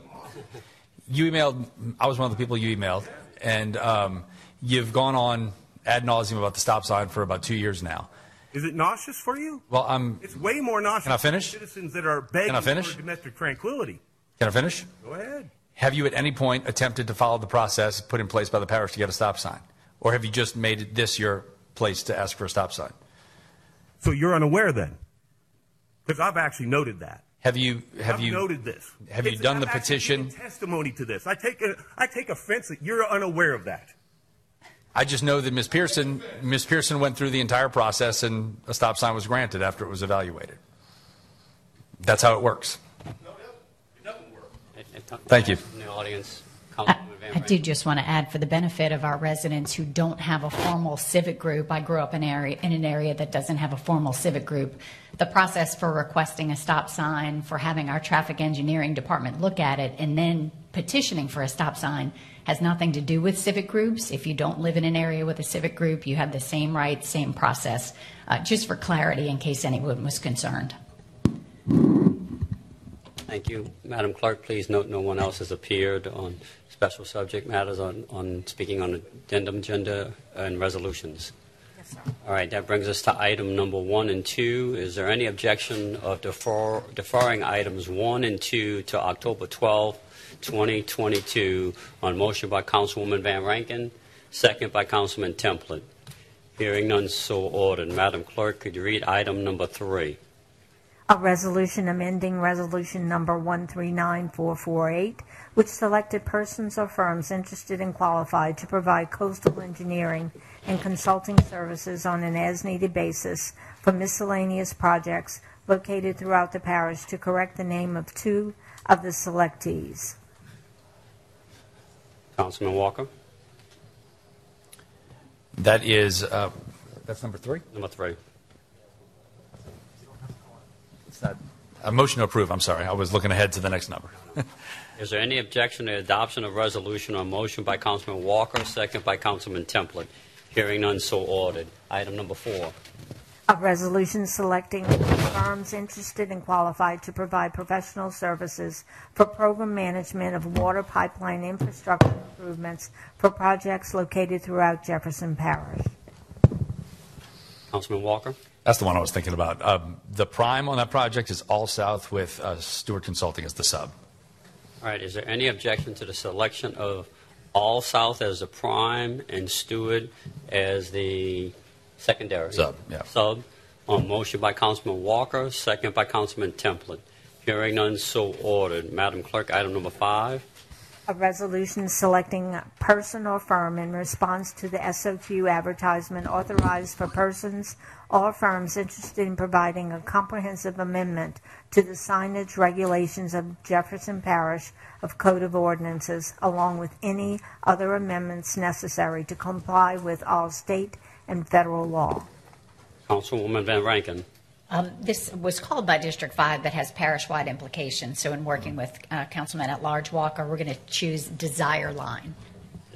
you emailed. I was one of the people you emailed, and um, you've gone on ad nauseum about the stop sign for about two years now. Is it nauseous for you? Well, I'm. It's way more nauseous Can I finish? for citizens that are begging Can I finish? for domestic tranquility. Can I finish? Go ahead. Have you at any point attempted to follow the process put in place by the parish to get a stop sign, or have you just made this your place to ask for a stop sign? So you're unaware then? Because I've actually noted that. Have you have I've you noted this? Have you done I've the actually petition? given testimony to this. I take a, I take offense that you're unaware of that. I just know that Ms. Pearson Ms. Pearson went through the entire process and a stop sign was granted after it was evaluated. That's how it works. Thank you. In the audience, Councilwoman Van I do just want to add, for the benefit of our residents who don't have a formal civic group, I grew up in area in an area that doesn't have a formal civic group. The process for requesting a stop sign, for having our traffic engineering department look at it, and then petitioning for a stop sign has nothing to do with civic groups. If you don't live in an area with a civic group, you have the same rights, same process. Uh, just for clarity, in case anyone was concerned. Thank you. Madam Clerk, please note no one else has appeared on special subject matters on, on speaking on addendum agenda and resolutions. Yes, sir. All right, that brings us to item number one and two. Is there any objection of defer, deferring items one and two to October 12, 2022 on motion by Councilwoman Van Vrancken, second by Councilman Templet? Hearing none, so ordered. Madam Clerk, could you read item number three? A resolution amending Resolution Number 139448, which selected persons or firms interested and qualified to provide coastal engineering and consulting services on an as-needed basis for miscellaneous projects located throughout the parish to correct the name of two of the selectees. Councilman Walker? That is uh, that's number three. Number three. It's not a motion to approve. I'm sorry, I was looking ahead to the next number. (laughs) Is there any objection to the adoption of resolution or motion by Councilman Walker, second by Councilman Templet? Hearing none, so ordered. Item number four. A resolution selecting firms interested and qualified to provide professional services for program management of water pipeline infrastructure improvements for projects located throughout Jefferson Parish. Councilman Walker? That's the one I was thinking about. Um, the prime on that project is All South with uh, Stewart Consulting as the sub. All right, is there any objection to the selection of All South as the prime and Stewart as the secondary? Sub, yeah. Sub, on motion by Councilman Walker, second by Councilman Templet. Hearing none, so ordered. Madam Clerk, item number five. A resolution selecting person or firm in response to the SOQ advertisement authorized for persons or firms interested in providing a comprehensive amendment to the signage regulations of Jefferson Parish of Code of Ordinances, along with any other amendments necessary to comply with all state and federal law. Councilwoman Van Vrancken. Um, This was called by District 5, but has parish-wide implications. So in working with uh, Councilman at-large Walker, we're going to choose Desire Line.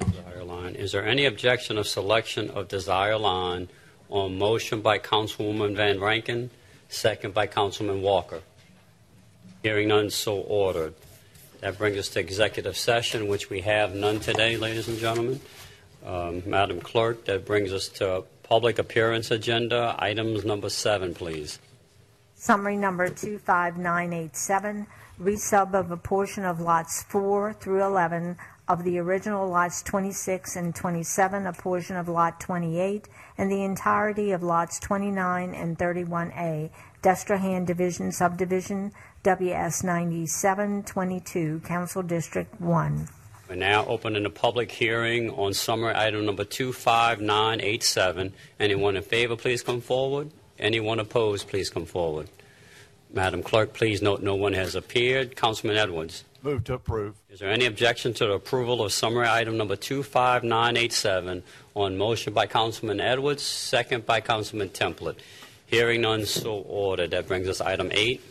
Desire line. Is there any objection of selection of desire line on motion by Councilwoman Van Vrancken, second by Councilman Walker? Hearing none, so ordered. That brings us to executive session, which we have none today, ladies and gentlemen. Um, Madam Clerk, that brings us to public appearance agenda, items number seven, please. Summary number 25987, resub of a portion of lots 4 through 11 of the original lots 26 and 27, a portion of lot 28, and the entirety of lots 29 and 31A, Destrehan Division Subdivision, WS 9722, Council District 1. We're now opening the public hearing on summary item number 25987. Anyone in favor, please come forward. Anyone opposed, please come forward. Madam Clerk, please note no one has appeared. Councilman Edwards. Move to approve. Is there any objection to the approval of summary item number 25987 on motion by Councilman Edwards, second by Councilman Templet? Hearing none, so ordered. That brings us item 8.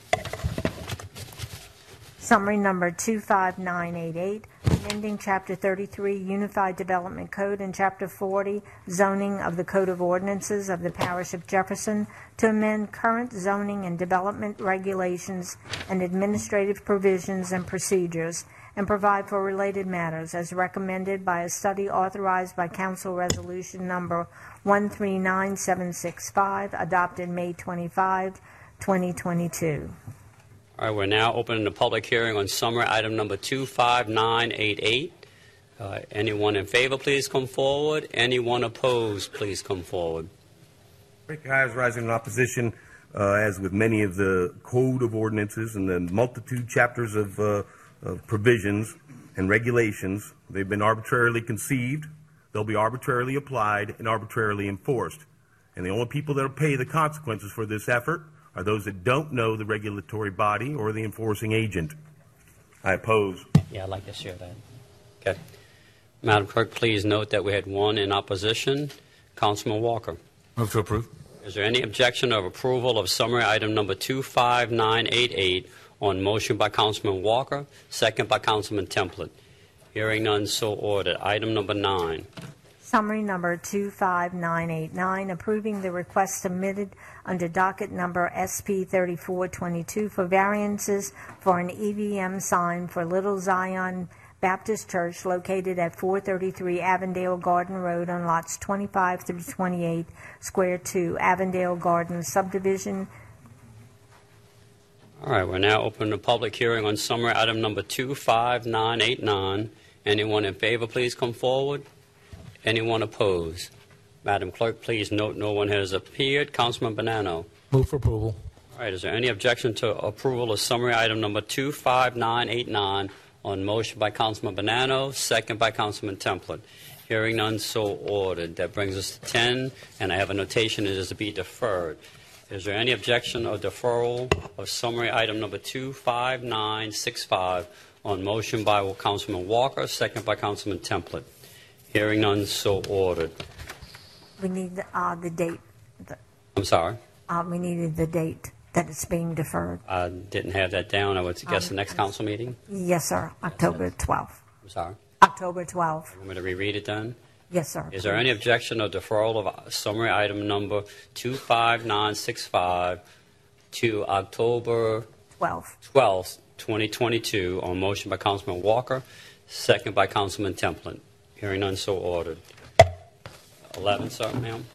Summary number 25988, amending Chapter 33 Unified Development Code and Chapter 40 zoning of the Code of Ordinances of the Parish of Jefferson to amend current zoning and development regulations and administrative provisions and procedures and provide for related matters as recommended by a study authorized by Council Resolution Number 139765 adopted May 25, 2022. All right, we're now opening the public hearing on summary item number 25988. Uh, Anyone in favor, please come forward. Anyone opposed, please come forward. Rick Hires rising in opposition, uh, as with many of the code of ordinances and the multitude chapters of, uh, of provisions and regulations. They've been arbitrarily conceived, they'll be arbitrarily applied, and arbitrarily enforced. And the only people that will pay the consequences for this effort are those that don't know the regulatory body or the enforcing agent. I oppose. Yeah, I'd like to share that. Okay. Madam Clerk, please note that we had one in opposition. Councilman Walker. Move to approve. Is there any objection of approval of summary item number 25988 on motion by Councilman Walker, second by Councilman Templet? Hearing none, so ordered. Item number 9. Summary number 25989, approving the request submitted under docket number SP 3422 for variances for an EVM sign for Little Zion Baptist Church located at 433 Avondale Garden Road on lots 25 through 28, Square 2, Avondale Garden subdivision. All right, we're now opening the public hearing on summary item number 25989. Anyone in favor, please come forward. Anyone opposed? Madam Clerk, please note no one has appeared. Councilman Bonano. Move for approval. All right, is there any objection to approval of summary item number 25989 on motion by Councilman Bonano, second by Councilman Templet? Hearing none, so ordered. That brings us to 10, and I have a notation it is to be deferred. Is there any objection or deferral of summary item number 25965 on motion by Councilman Walker, second by Councilman Templet? Hearing none, so ordered. We need uh, the date. I'm sorry, Uh, we needed the date that it's being deferred. I didn't have that down. I would guess the Um, next council meeting. Yes, sir. October 12th. I'm sorry. October 12th. Want me to reread it then? Yes, sir. Is there any objection or deferral of summary item number 25965 to October 12th. 12th, 2022, on motion by Councilman Walker, second by Councilman Templet? Hearing none, so ordered. 11, sir, ma'am?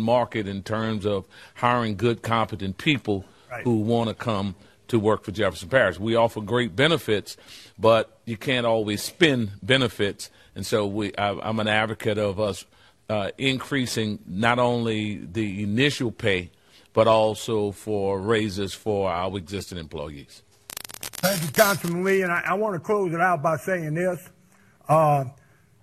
Market in terms of hiring good, competent people Right. who want to come to work for Jefferson Parish. We offer great benefits, but you can't always spend benefits, and so we, I, I'm an advocate of us uh, increasing not only the initial pay, but also for raises for our existing employees. Thank you, Councilman Lee, and I, I want to close it out by saying this. Uh,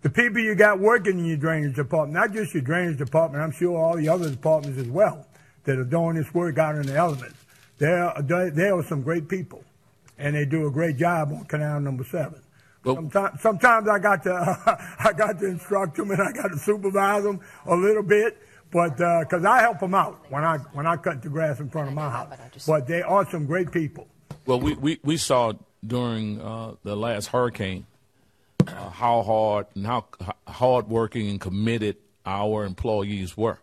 the people you got working in your drainage department, not just your drainage department, I'm sure all the other departments as well, that are doing this work out in the elements, there, there, there are some great people, and they do a great job on Canal Number Seven. Sometimes, sometimes I got to, (laughs) I got to instruct them and I got to supervise them a little bit, but because I help them out when I when I cut the grass in front of my house. But they are some great people. Well, we, we, we saw during uh, the last hurricane uh, how hard and how hardworking and committed our employees were,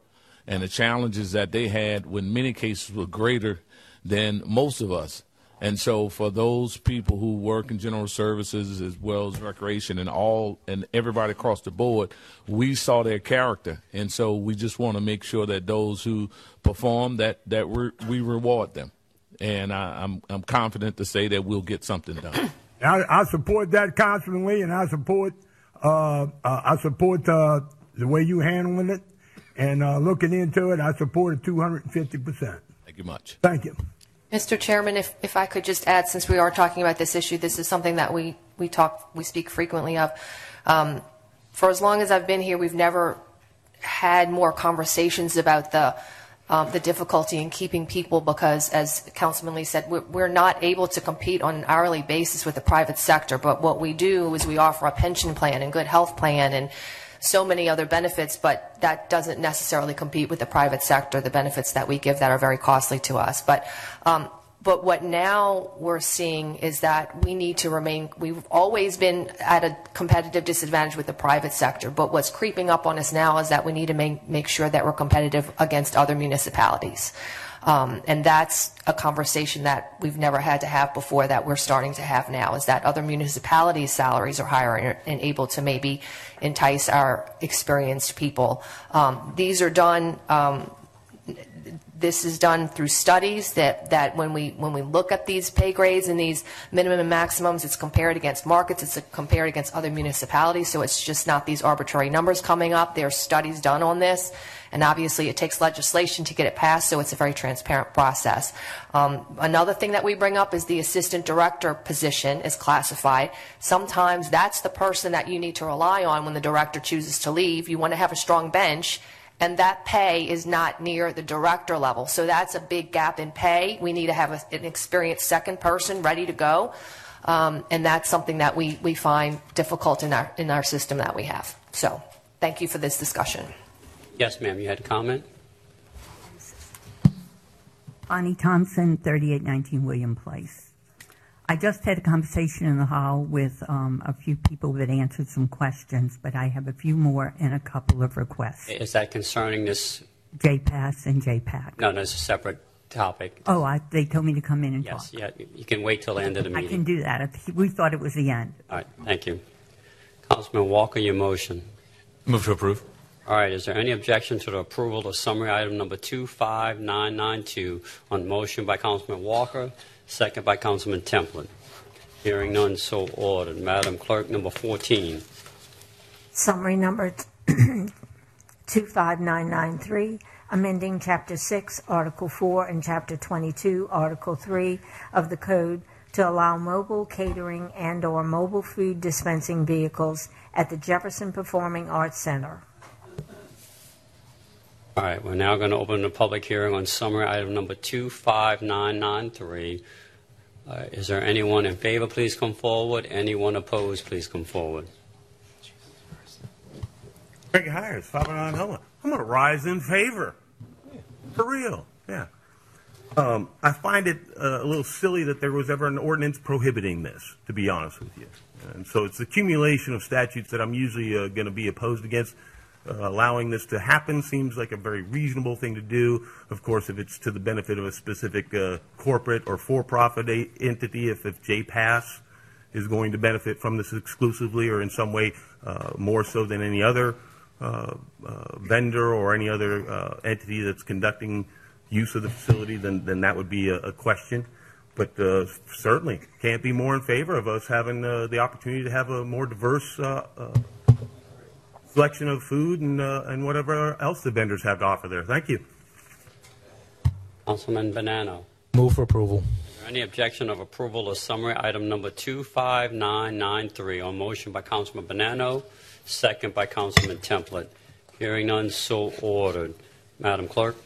and the challenges that they had, in many cases, were greater than most of us. And so, for those people who work in general services as well as recreation and all and everybody across the board, we saw their character, and so we just want to make sure that those who perform that that we reward them. And I, I'm I'm confident to say that we'll get something done. I, I support that, constantly, and I support uh, uh, I support uh, the way you handling it and uh, looking into it. I support it 250 percent. Thank you much. Thank you. Mr. Chairman, if, if I could just add, since we are talking about this issue, this is something that we, we talk, we speak frequently of. Um, for as long as I've been here, we've never had more conversations about the, um, the difficulty in keeping people because, as Councilman Lee said, we're, we're not able to compete on an hourly basis with the private sector. But what we do is we offer a pension plan and good health plan and so many other benefits, but that doesn't necessarily compete with the private sector, the benefits that we give that are very costly to us. But, um, but what now we're seeing is that we need to remain, we've always been at a competitive disadvantage with the private sector, but what's creeping up on us now is that we need to make, make sure that we're competitive against other municipalities. Um, and that's a conversation that we've never had to have before that we're starting to have now is that other municipalities' salaries are higher and, and able to maybe entice our experienced people. Um, these are done. Um, this is done through studies that, that when we when we look at these pay grades and these minimum and maximums, it's compared against markets, it's compared against other municipalities. So it's just not these arbitrary numbers coming up. There are studies done on this, and obviously it takes legislation to get it passed. So it's a very transparent process. Um, another thing that we bring up is the assistant director position is classified. Sometimes that's the person that you need to rely on when the director chooses to leave. You want to have a strong bench and that pay is not near the director level. So that's a big gap in pay. We need to have a, an experienced second person ready to go, um, and that's something that we, we find difficult in our in our system that we have. So thank you for this discussion. Yes, ma'am, you had a comment? Bonnie Thompson, 3819 William Place. I just had a conversation in the hall with um, a few people that answered some questions, but I have a few more and a couple of requests. Is that concerning this? JPass and JPAC. No, no, it's a separate topic. Oh, I, they told me to come in and Yes, talk. yeah, you can wait till the end of the meeting. I meeting. can do that. We thought it was the end. All right, thank you. Councilman Walker, your motion. Move to approve. All right, is there any objection to the approval of summary item number 25992 on motion by Councilman Walker, second by Councilman Templet? Hearing none, so ordered. Madam Clerk, number 14. Summary number (clears throat) 25993, amending Chapter 6, Article 4, and Chapter 22, Article 3 of the Code to allow mobile catering and/or mobile food dispensing vehicles at the Jefferson Performing Arts Center. All right, we're now going to open the public hearing on summary item number 25993. Uh, Is there anyone in favor, please come forward. Anyone opposed, please come forward. Greg Hires, 509 Helena. I'm going to rise in favor. For real, yeah. Um, I find it uh, a little silly that there was ever an ordinance prohibiting this, to be honest with you. And so it's the accumulation of statutes that I'm usually uh, going to be opposed against. Uh, allowing this to happen seems like a very reasonable thing to do. Of course, if it's to the benefit of a specific uh, corporate or for-profit entity, if, if JPAS is going to benefit from this exclusively or in some way uh, more so than any other uh, uh, vendor or any other uh, entity that's conducting use of the facility, then, then that would be a, a question. But certainly can't be more in favor of us having the opportunity to have a more diverse selection of food and, uh, and whatever else the vendors have to offer there. Thank you. Councilman Bonano. Move for approval. Is there any objection of approval of summary item number 25993 on motion by Councilman Bonano, second by Councilman Templet? Hearing none, so ordered. Madam Clerk?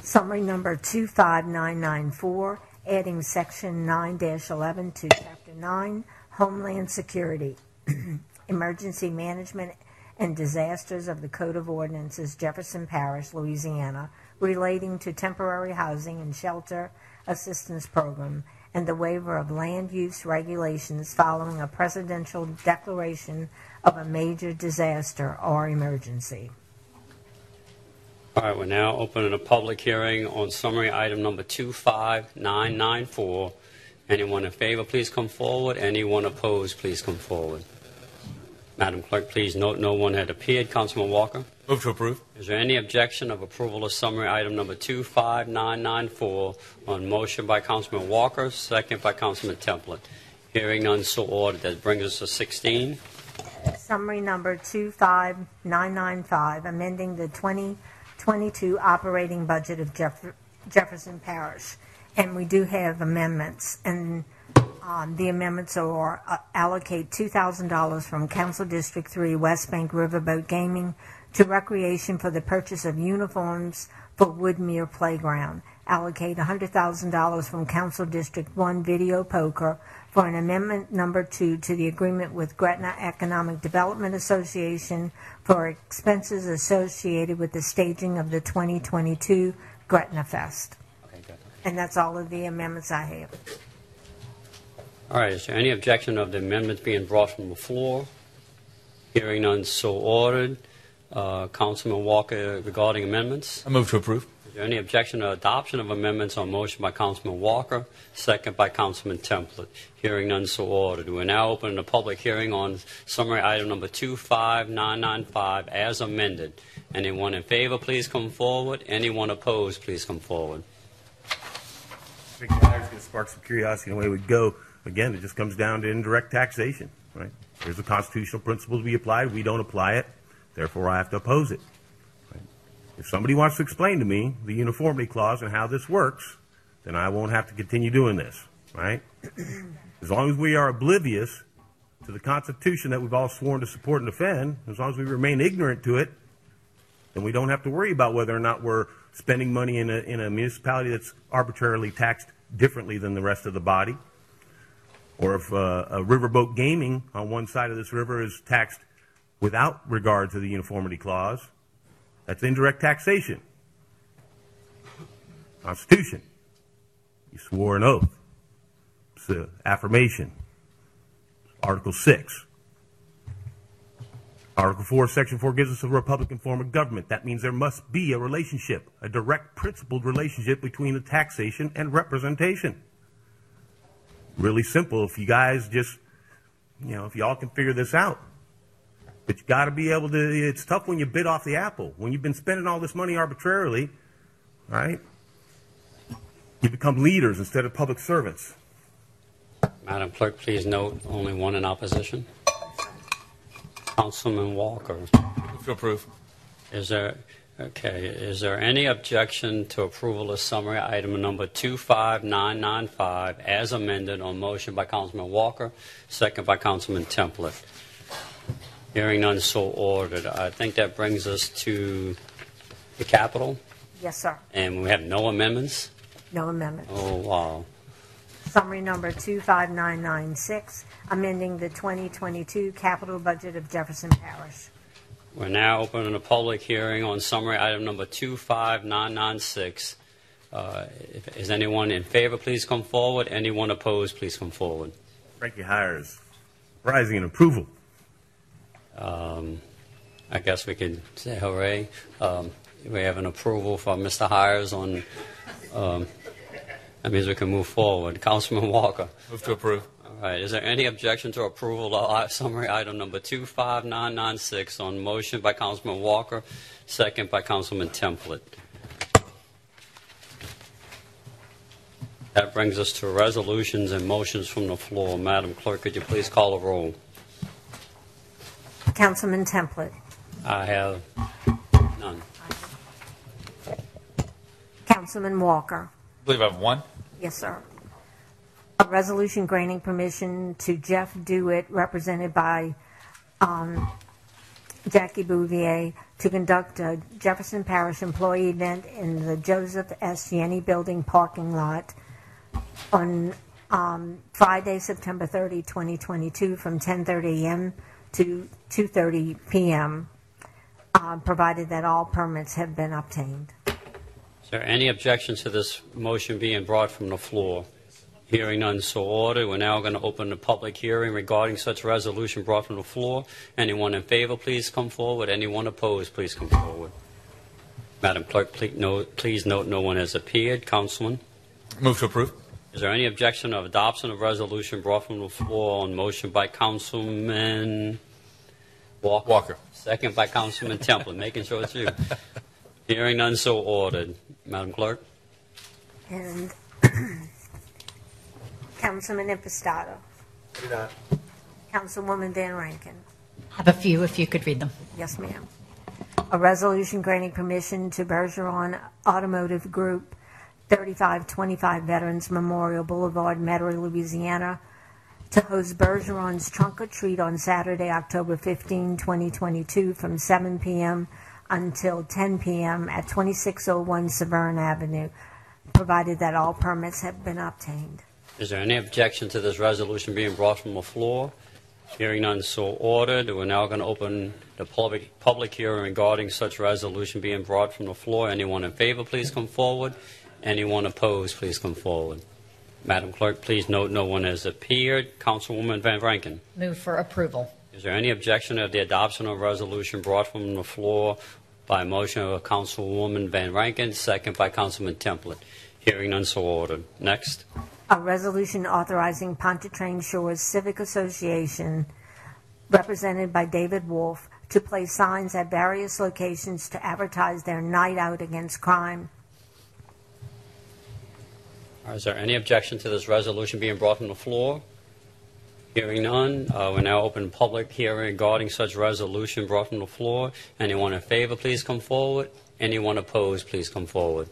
Summary number 25994, adding section 9-11 to chapter 9, Homeland Security, (clears throat) Emergency Management and Disasters of the Code of Ordinances, Jefferson Parish, Louisiana, relating to temporary housing and shelter assistance program, and the waiver of land use regulations following a presidential declaration of a major disaster or emergency. All right, we're now opening a public hearing on summary item number 25994. Anyone in favor, please come forward. Anyone opposed, please come forward. Madam Clerk, please note no one had appeared. Councilman Walker? Move to approve. Is there any objection of approval of summary item number 25994 on motion by Councilman Walker, second by Councilman Templet? Hearing none, so ordered. That brings us to 16. Summary number 25995, amending the 2022 operating budget of Jeff- Jefferson Parish. And we do have amendments, and um, the amendments are uh, allocate $2,000 from Council District 3 West Bank Riverboat Gaming to Recreation for the purchase of uniforms for Woodmere Playground. Allocate $100,000 from Council District 1 Video Poker for an amendment number two to the agreement with Gretna Economic Development Association for expenses associated with the staging of the 2022 Gretna Fest. And that's all of the amendments I have. All right, is there any objection of the amendments being brought from the floor? Hearing none, so ordered. Uh, Councilman Walker regarding amendments? I move to approve. Is there any objection to adoption of amendments on motion by Councilman Walker, second by Councilman Templet? Hearing none, so ordered. We're now opening a public hearing on summary item number 25995 as amended. Anyone in favor, please come forward. Anyone opposed, please come forward. Think the going to spark some curiosity in the way we go. Again, it just comes down to indirect taxation, right? There's a constitutional principle to be applied. We don't apply it. Therefore, I have to oppose it. Right? If somebody wants to explain to me the uniformity clause and how this works, then I won't have to continue doing this, right? (clears throat) As long as we are oblivious to the Constitution that we've all sworn to support and defend, as long as we remain ignorant to it, then we don't have to worry about whether or not we're spending money in a, in a municipality that's arbitrarily taxed differently than the rest of the body. Or if uh, a riverboat gaming on one side of this river is taxed without regard to the uniformity clause, that's indirect taxation. Constitution. You swore an oath. It's an affirmation. Article 6. Article 4, Section 4 gives us a Republican form of government. That means there must be a relationship, a direct principled relationship between the taxation and representation. Really simple if you guys just, you know, if y'all can figure this out. But you got to be able to, it's tough when you bit off the apple. When you've been spending all this money arbitrarily, right? You become leaders instead of public servants. Madam Clerk, please note only one in opposition. Councilman Walker. Move to approve. Is there, okay, is there any objection to approval of summary item number 25995 as amended on motion by Councilman Walker, second by Councilman Templet? Hearing none, so ordered. I think that brings us to the Capitol, Yes, sir. and we have no amendments? No amendment. Oh, wow. Summary number 25996, amending the 2022 capital budget of Jefferson Parish. We're now opening a public hearing on summary item number 25996. Uh, if- Is anyone in favor, please come forward. Anyone opposed, please come forward. Frankie Hires, rising in approval. Um, I guess we could say hooray. Um, We have an approval for Mr. Hires on, um, that means we can move forward. Councilman Walker. Move to approve. All right, is there any objection to approval of i- summary item number 25996 on motion by Councilman Walker, second by Councilman Templet? That brings us to resolutions and motions from the floor. Madam Clerk, could you please call the roll? Councilman Templet, I have none. Councilman Walker. I believe I have one. Yes, sir. A resolution granting permission to Jeff Dewitt, represented by um, Jackie Bouvier, to conduct a Jefferson Parish employee event in the Joseph S. Yenni Building parking lot on um, Friday, September 30, 2022, from 10:30 a.m. to 2:30 p.m., uh, provided that all permits have been obtained. Is there any objection to this motion being brought from the floor? Hearing none, so ordered. We're now going to open the public hearing regarding such resolution brought from the floor. Anyone in favor, please come forward. Anyone opposed, please come forward. Madam Clerk, please note, please note no one has appeared. Councilman, Move to approve. is there any objection of adoption of resolution brought from the floor on motion by Councilman Walker? Walker. Second by Councilman Templet, making sure it's you. Hearing none, so ordered. Madam Clerk? And (coughs) Councilman Impastato. Councilwoman Van Vrancken. Have a few if you could read them. Yes, ma'am. A resolution granting permission to Bergeron Automotive Group, 3525 Veterans Memorial Boulevard, Metairie, Louisiana, to host Bergeron's Trunk or Treat on Saturday, October 15, 2022, from 7 p.m. until 10 p.m. at 2601 Severn Avenue, provided that all permits have been obtained. Is there any objection to this resolution being brought from the floor? Hearing none, so ordered. We're now going to open the public, public hearing regarding such resolution being brought from the floor. Anyone in favor, please come forward. Anyone opposed, please come forward. Madam Clerk, please note no one has appeared. Councilwoman Van Vrancken, Move for approval. Is there any objection of the adoption of a resolution brought from the floor by motion of Councilwoman Van Vrancken, second by Councilman Templet? Hearing none, so ordered. Next. A resolution authorizing Pontchartrain Shores Civic Association, represented by David Wolf, to place signs at various locations to advertise their night out against crime. Is there any objection to this resolution being brought from the floor? Hearing none, uh, we now open public hearing regarding such resolution brought from the floor. Anyone in favor, please come forward. Anyone opposed, please come forward.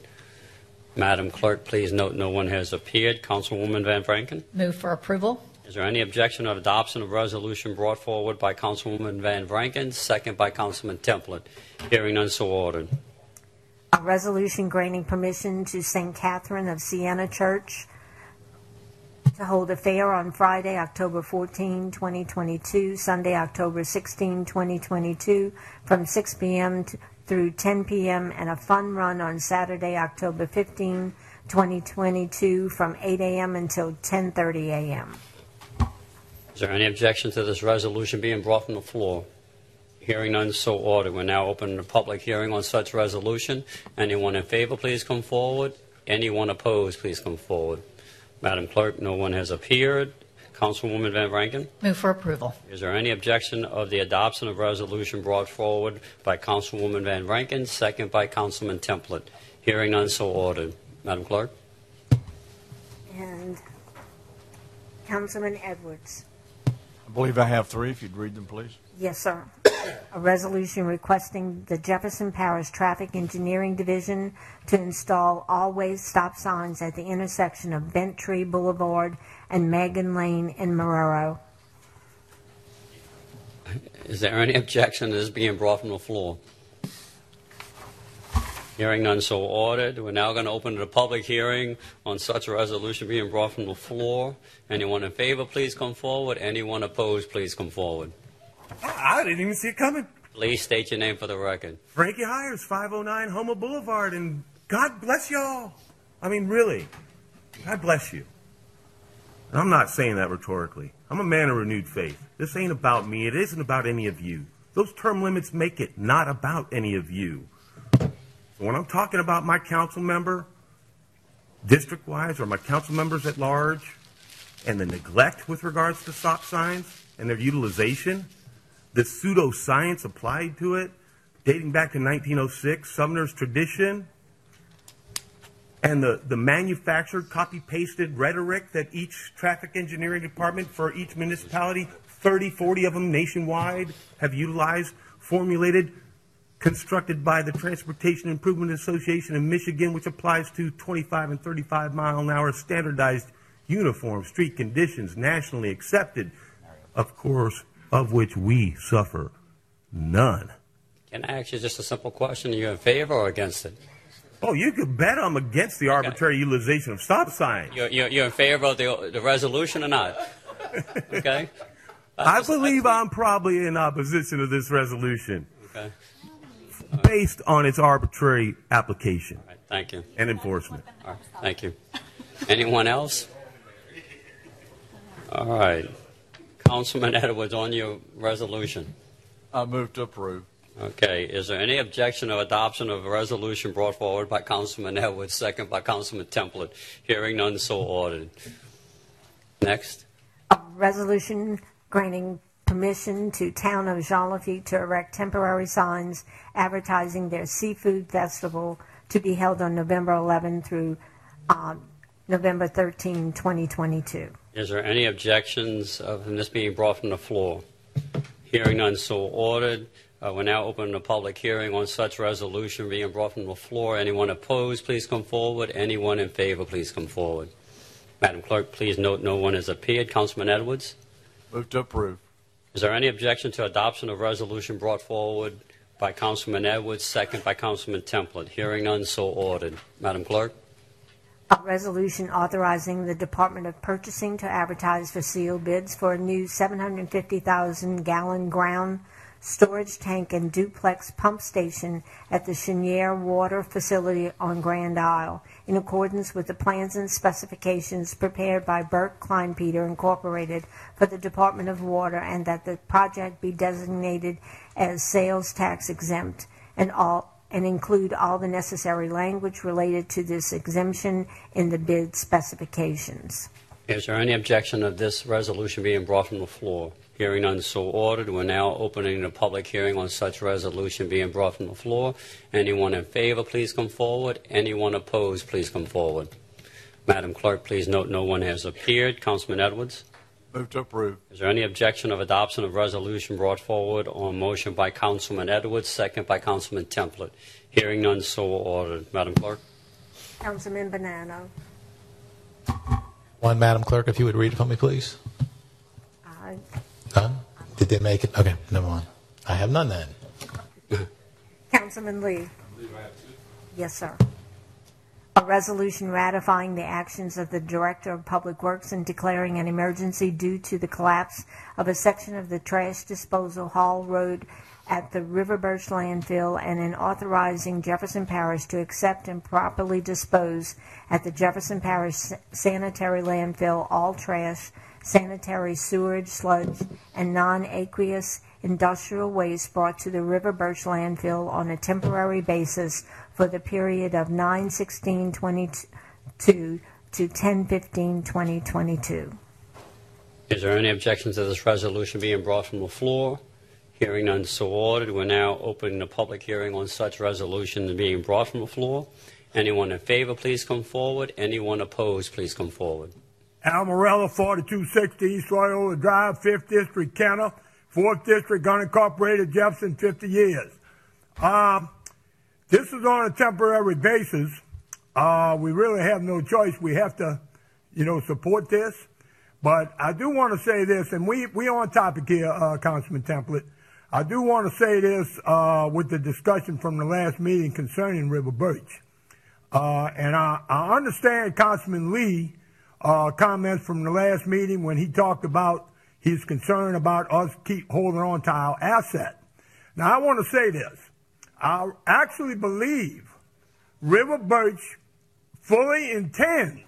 Madam Clerk, please note no one has appeared. Councilwoman Van Vrancken, Move for approval. is there any objection of adoption of resolution brought forward by Councilwoman Van Vrancken, second by Councilman Templet? Hearing none, so ordered. A resolution granting permission to St. Catherine of Siena Church to hold a fair on Friday, October 14, 2022, Sunday, October 16, 2022, from 6 p.m. through 10 p.m., and a fun run on Saturday, October 15, 2022, from 8 a.m. until 10:30 a.m. Is there any objection to this resolution being brought from the floor? Hearing none, so ordered. We're now opening the public hearing on such resolution. Anyone in favor, please come forward. Anyone opposed, please come forward. Madam Clerk, no one has appeared. Councilwoman Van Vrancken, Move for approval. is there any objection of the adoption of resolution brought forward by Councilwoman Van Rankin, second by Councilman Templet? Hearing none, so ordered. Madam Clerk? And Councilman Edwards. I believe I have three, if you'd read them, please. Yes, sir. A resolution requesting the Jefferson Parish Traffic Engineering Division to install always stop signs at the intersection of Bent Tree Boulevard and Megan Lane in Marrero. Is there any objection to this being brought from the floor? Hearing none, so ordered. We're now going to open the public hearing on such a resolution being brought from the floor. Anyone in favor, please come forward. Anyone opposed, please come forward. Ah, I didn't even see it coming. Please state your name for the record. Frankie Hires, 509 Homo Boulevard, and God bless y'all. I mean, really, God bless you. And I'm not saying that rhetorically. I'm a man of renewed faith. This ain't about me. It isn't about any of you. Those term limits make it not about any of you. So when I'm talking about my council member, district wise, or my council members at large, and the neglect with regards to stop signs and their utilization, the pseudoscience applied to it, dating back to 1906, Sumner's tradition, and the, the manufactured, copy pasted rhetoric that each traffic engineering department for each municipality, 30, 40 of them nationwide, have utilized, formulated, constructed by the Transportation Improvement Association in Michigan, which applies to 25 and 35 mile an hour standardized uniform street conditions nationally accepted, of course, of which we suffer none. Can I ask you just a simple question? Are you in favor or against it? Oh, you could bet I'm against the arbitrary utilization of stop signs. You're, you're, you're in favor of the, the resolution or not? (laughs) Okay? Uh, I believe I'm probably in opposition to this resolution Okay. based on its arbitrary application Thank you. and enforcement. All right, thank you. Anyone else? All right. Councilman (laughs) Edwards, on your resolution. I move to approve. Okay, is there any objection or adoption of a resolution brought forward by Councilman Edwards, second by Councilman Templet? Hearing none, so ordered. Next. A resolution granting permission to Town of Jean Lafitte to erect temporary signs advertising their seafood festival to be held on November 11 through uh, November 13, 2022. Is there any objections of this being brought from the floor? Hearing none, so ordered. Uh, We're now opening a public hearing on such resolution being brought from the floor. Anyone opposed, please come forward. Anyone in favor, please come forward. Madam Clerk, please note no one has appeared. Councilman Edwards? Move to approve. Is there any objection to adoption of resolution brought forward by Councilman Edwards, second by Councilman Templet? Hearing none, so ordered. Madam Clerk? Resolution authorizing the Department of Purchasing to advertise for sealed bids for a new 750,000 gallon ground storage tank and duplex pump station at the Cheniere Water Facility on Grand Isle in accordance with the plans and specifications prepared by Burke Kleinpeter Incorporated for the Department of Water and that the project be designated as sales tax exempt and all and include all the necessary language related to this exemption in the bid specifications. Is there any objection of this resolution being brought from the floor? Hearing none, so ordered. We're now opening the public hearing on such resolution being brought from the floor. Anyone in favor, please come forward. Anyone opposed, please come forward. Madam Clerk, please note no one has appeared. Councilman Edwards? Move to approve. Is there any objection of adoption of resolution brought forward on motion by Councilman Edwards, second by Councilman Templet? Hearing none, so ordered. Madam Clerk? Councilman Bonano. One, Madam Clerk, if you would read it for me, please. Aye. None? Did they make it? Okay, never mind. I have none then. Councilman Lee. Yes, sir. A resolution ratifying the actions of the Director of Public Works and declaring an emergency due to the collapse of a section of the trash disposal Haul Road at the River Birch landfill and in authorizing Jefferson Parish to accept and properly dispose at the Jefferson Parish sanitary landfill all trash, sanitary sewage, sludge, and non-aqueous industrial waste brought to the River Birch landfill on a temporary basis for the period of 9/16/22 to 10/15/2022. Is there any objection to this resolution being brought from the floor? Hearing none, so ordered. We're now opening the public hearing on such resolution being brought from the floor. Anyone in favor, please come forward. Anyone opposed, please come forward. Al Morella, 4260 East Loyola Drive, 5th District, Kenner, 4th District, unincorporated Jefferson, 50 years. Um, this is on a temporary basis. Uh, we really have no choice. We have to, you know, support this. But I do want to say this, and we, we on topic here, uh, Councilman Templet. I do want to say this uh, with the discussion from the last meeting concerning River Birch. Uh, and I, I understand Councilman Lee uh, comments from the last meeting when he talked about his concern about us keep holding on to our asset. Now, I want to say this. I actually believe River Birch fully intends.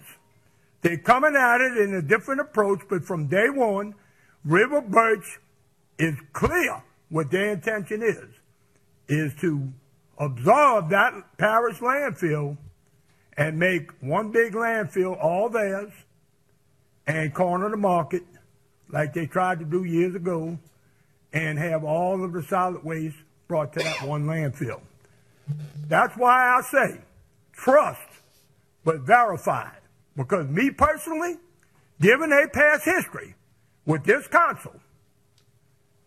They're coming at it in a different approach, but from day one, River Birch is clear what their intention is, is to absorb that parish landfill and make one big landfill all theirs and corner the market like they tried to do years ago and have all of the solid waste brought to that one landfill. That's why I say trust, but verified. Because me personally, given a past history with this council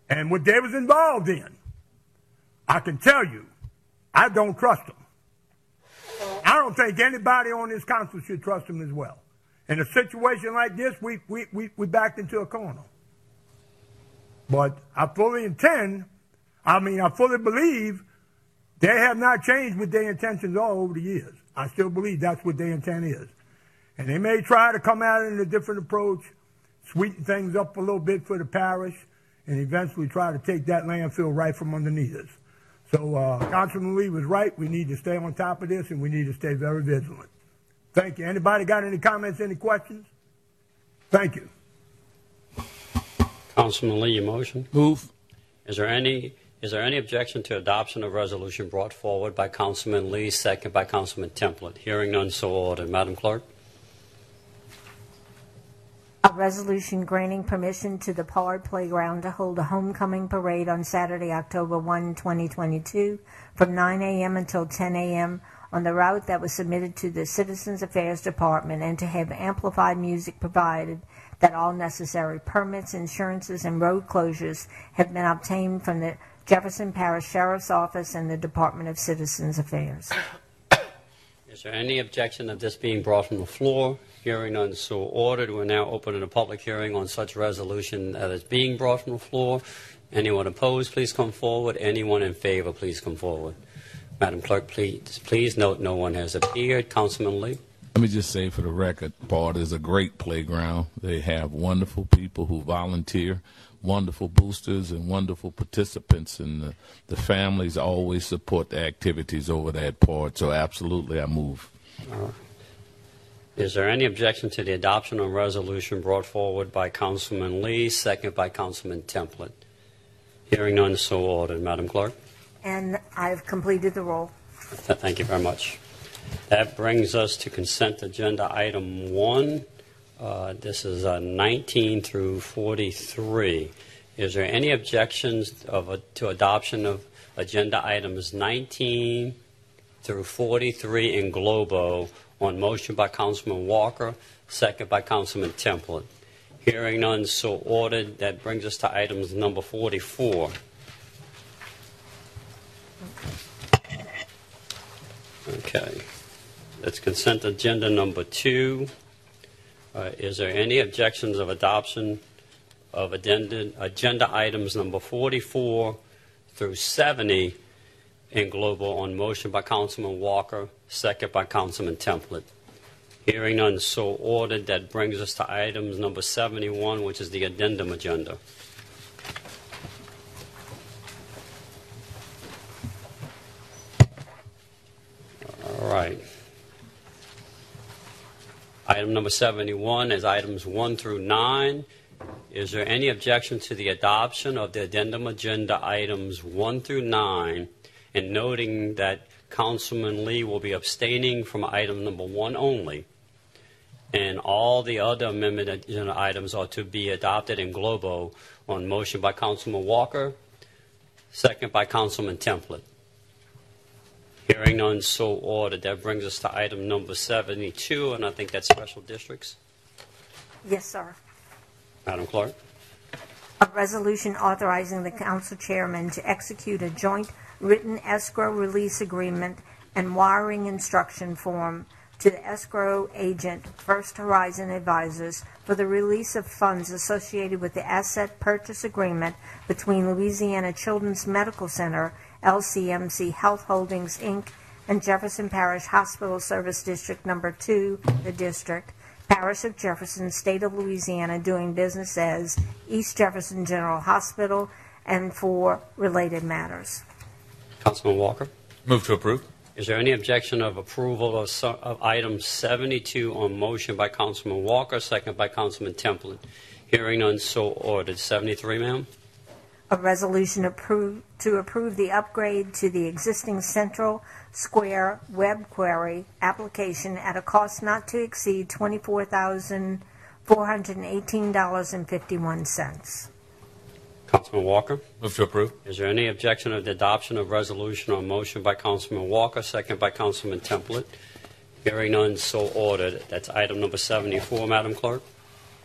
and what they was involved in, I can tell you, I don't trust them. I don't think anybody on this council should trust them as well. In a situation like this, we, we, we, we backed into a corner. But I fully intend, I mean, I fully believe they have not changed what their intentions are over the years. I still believe that's what their intent is. And they may try to come at it in a different approach, sweeten things up a little bit for the parish, and eventually try to take that landfill right from underneath us. So uh, Councilman Lee was right. We need to stay on top of this, and we need to stay very vigilant. Thank you. Anybody got any comments, any questions? Thank you. Councilman Lee, your motion? Move. Is there any, is there any objection to adoption of resolution brought forward by Councilman Lee, second by Councilman Templet? Hearing none, so ordered. Madam Clerk? A resolution granting permission to the Pollard Playground to hold a homecoming parade on Saturday, October 1, 2022, from 9 a.m. until 10 a.m. on the route that was submitted to the Citizens Affairs Department and to have amplified music provided that all necessary permits, insurances, and road closures have been obtained from the Jefferson Parish Sheriff's Office and the Department of Citizens Affairs. (coughs) Is there any objection of this being brought from the floor? Hearing none, so ordered. We're now opening a public hearing on such resolution that is being brought from the floor. Anyone opposed, please come forward. Anyone in favor, please come forward. Madam Clerk, please, please note no one has appeared. Councilman Lee? Let me just say for the record, Bart is a great playground. They have wonderful people who volunteer, wonderful boosters, and wonderful participants, and the, the families always support the activities over that part. So, absolutely, I move. All right. Is there any objection to the adoption of resolution brought forward by Councilman Lee, second by Councilman Templet? Hearing none, so ordered. Madam Clerk? And I've completed the roll. Thank you very much. That brings us to consent agenda item one. Uh, This is uh, 19 through 43. Is there any objections of, a- to adoption of agenda items 19 through 43 in globo on motion by Councilman Walker, second by Councilman Templet? Hearing none, so ordered. That brings us to items number 44. Okay. That's consent agenda number two. Uh, Is there any objections of adoption of agenda items number 44 through 70 in globo on motion by Councilman Walker, second by Councilman Templet? Hearing none, so ordered. That brings us to items number 71, which is the addendum agenda. All right. Item number 71 as items 1 through 9. Is there any objection to the adoption of the addendum agenda items 1 through 9, and noting that Councilman Lee will be abstaining from item number 1 only, and all the other amendment agenda items are to be adopted in globo on motion by Councilman Walker, second by Councilman Templet. Hearing none, so ordered. That brings us to item number 72, and I think that's special districts. Yes, sir. Madam Clerk? A resolution authorizing the council chairman to execute a joint written escrow release agreement and wiring instruction form to the escrow agent First Horizon Advisors for the release of funds associated with the asset purchase agreement between Louisiana Children's Medical Center, LCMC Health Holdings, Inc., and Jefferson Parish Hospital Service District Number 2, the district, Parish of Jefferson, State of Louisiana, doing business as East Jefferson General Hospital, and for related matters. Councilman Walker? Move to approve. Is there any objection of approval of, so- of item 72 on motion by Councilman Walker, second by Councilman Templet? Hearing none, so ordered. 73, ma'am? A resolution approve, to approve the upgrade to the existing Central Square web query application at a cost not to exceed $24,418.51. Councilman Walker? Move to approve. Is there any objection of the adoption of resolution or motion by Councilman Walker, second by Councilman Templet? Hearing none, so ordered. That's item number 74, Madam Clerk.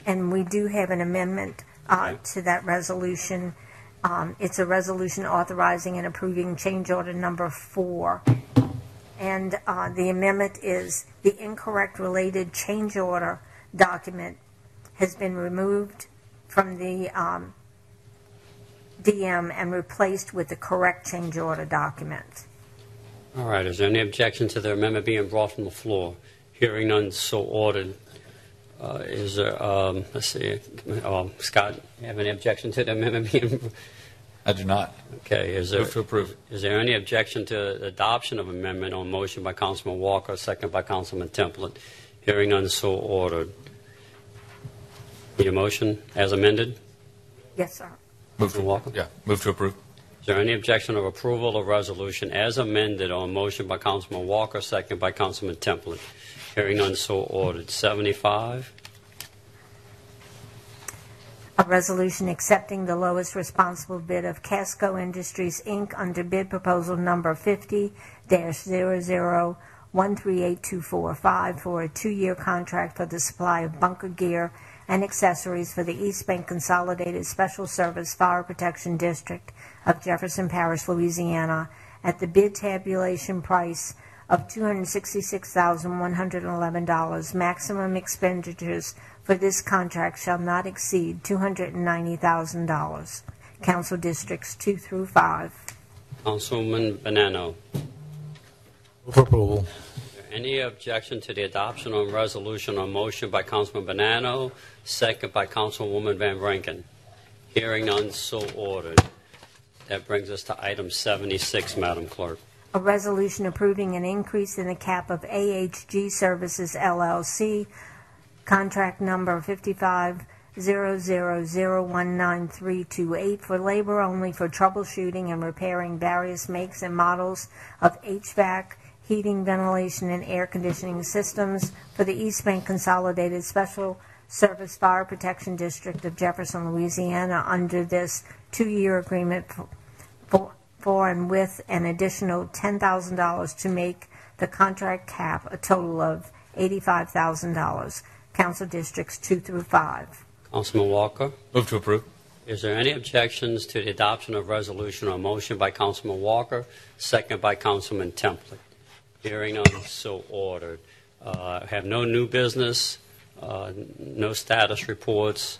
And we do have an amendment uh, to that resolution. Um, It's a resolution authorizing and approving change order number four. And uh, the amendment is the incorrect related change order document has been removed from the um, DM and replaced with the correct change order document. All right, is there any objection to the amendment being brought from the floor? Hearing none, so ordered. Uh, Is there, um, let's see, um, Scott, have any objection to the amendment being? I do not. Okay, is there? Move to approve. Is there any objection to adoption of amendment on motion by Councilman Walker, second by Councilman Templet? Hearing none, so ordered. Need a motion as amended? Yes, sir. Move Councilman Walker? Yeah, move to approve. Is there any objection of approval of resolution as amended on motion by Councilman Walker, second by Councilman Templet? Hearing none, so ordered. 75. A resolution accepting the lowest responsible bid of Casco Industries, Inc. under bid proposal number 50-00138245 for a two-year contract for the supply of bunker gear and accessories for the East Bank Consolidated Special Service Fire Protection District of Jefferson Parish, Louisiana, at the bid tabulation price of $266,111. Maximum expenditures for this contract shall not exceed $290,000. Council Districts 2 through 5. Councilman Bonano. Move for approval. Any objection to the adoption on resolution on motion by Councilman Bonano, second by Councilwoman Van Vrancken? Hearing none, so ordered. That brings us to item 76, Madam Clerk. A resolution approving an increase in the cap of AHG Services LLC, contract number 5500019328 for labor only for troubleshooting and repairing various makes and models of HVAC, heating, ventilation, and air conditioning systems for the East Bank Consolidated Special Service Fire Protection District of Jefferson, Louisiana, under this two-year agreement for- for and with an additional $10,000 to make the contract cap a total of $85,000. Council Districts 2 through 5. Councilman Walker. Move to approve. Is there any objections to the adoption of resolution or motion by Councilman Walker, second by Councilman Templet? Hearing none, so ordered. Uh, Have no new business, uh, no status reports.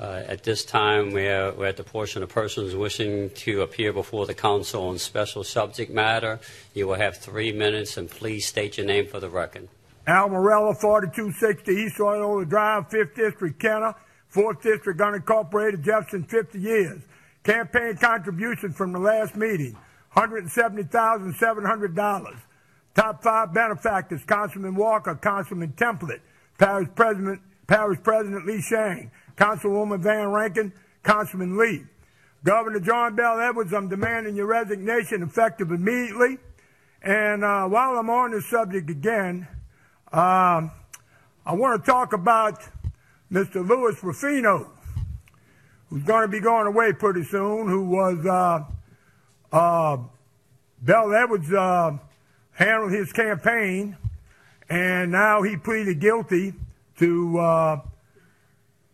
Uh, At this time, we're we're at the portion of persons wishing to appear before the council on special subject matter. You will have three minutes, and please state your name for the record. Al Morella, 4260 East Loyola Drive, 5th District, Kenner, 4th District Unincorporated, Jefferson, 50 years. Campaign contribution from the last meeting, $170,700. Top five benefactors, Councilman Walker, Councilman Templet, Parish President, Parish President Lee Sheng, Councilwoman Van Vrancken, Councilman Lee. Governor John Bell Edwards, I'm demanding your resignation effective immediately. And uh, while I'm on this subject again, um, I want to talk about Mr. Louis Rufino, who's going to be going away pretty soon, who was uh, uh, Bell Edwards uh, handled his campaign, and now he pleaded guilty to uh,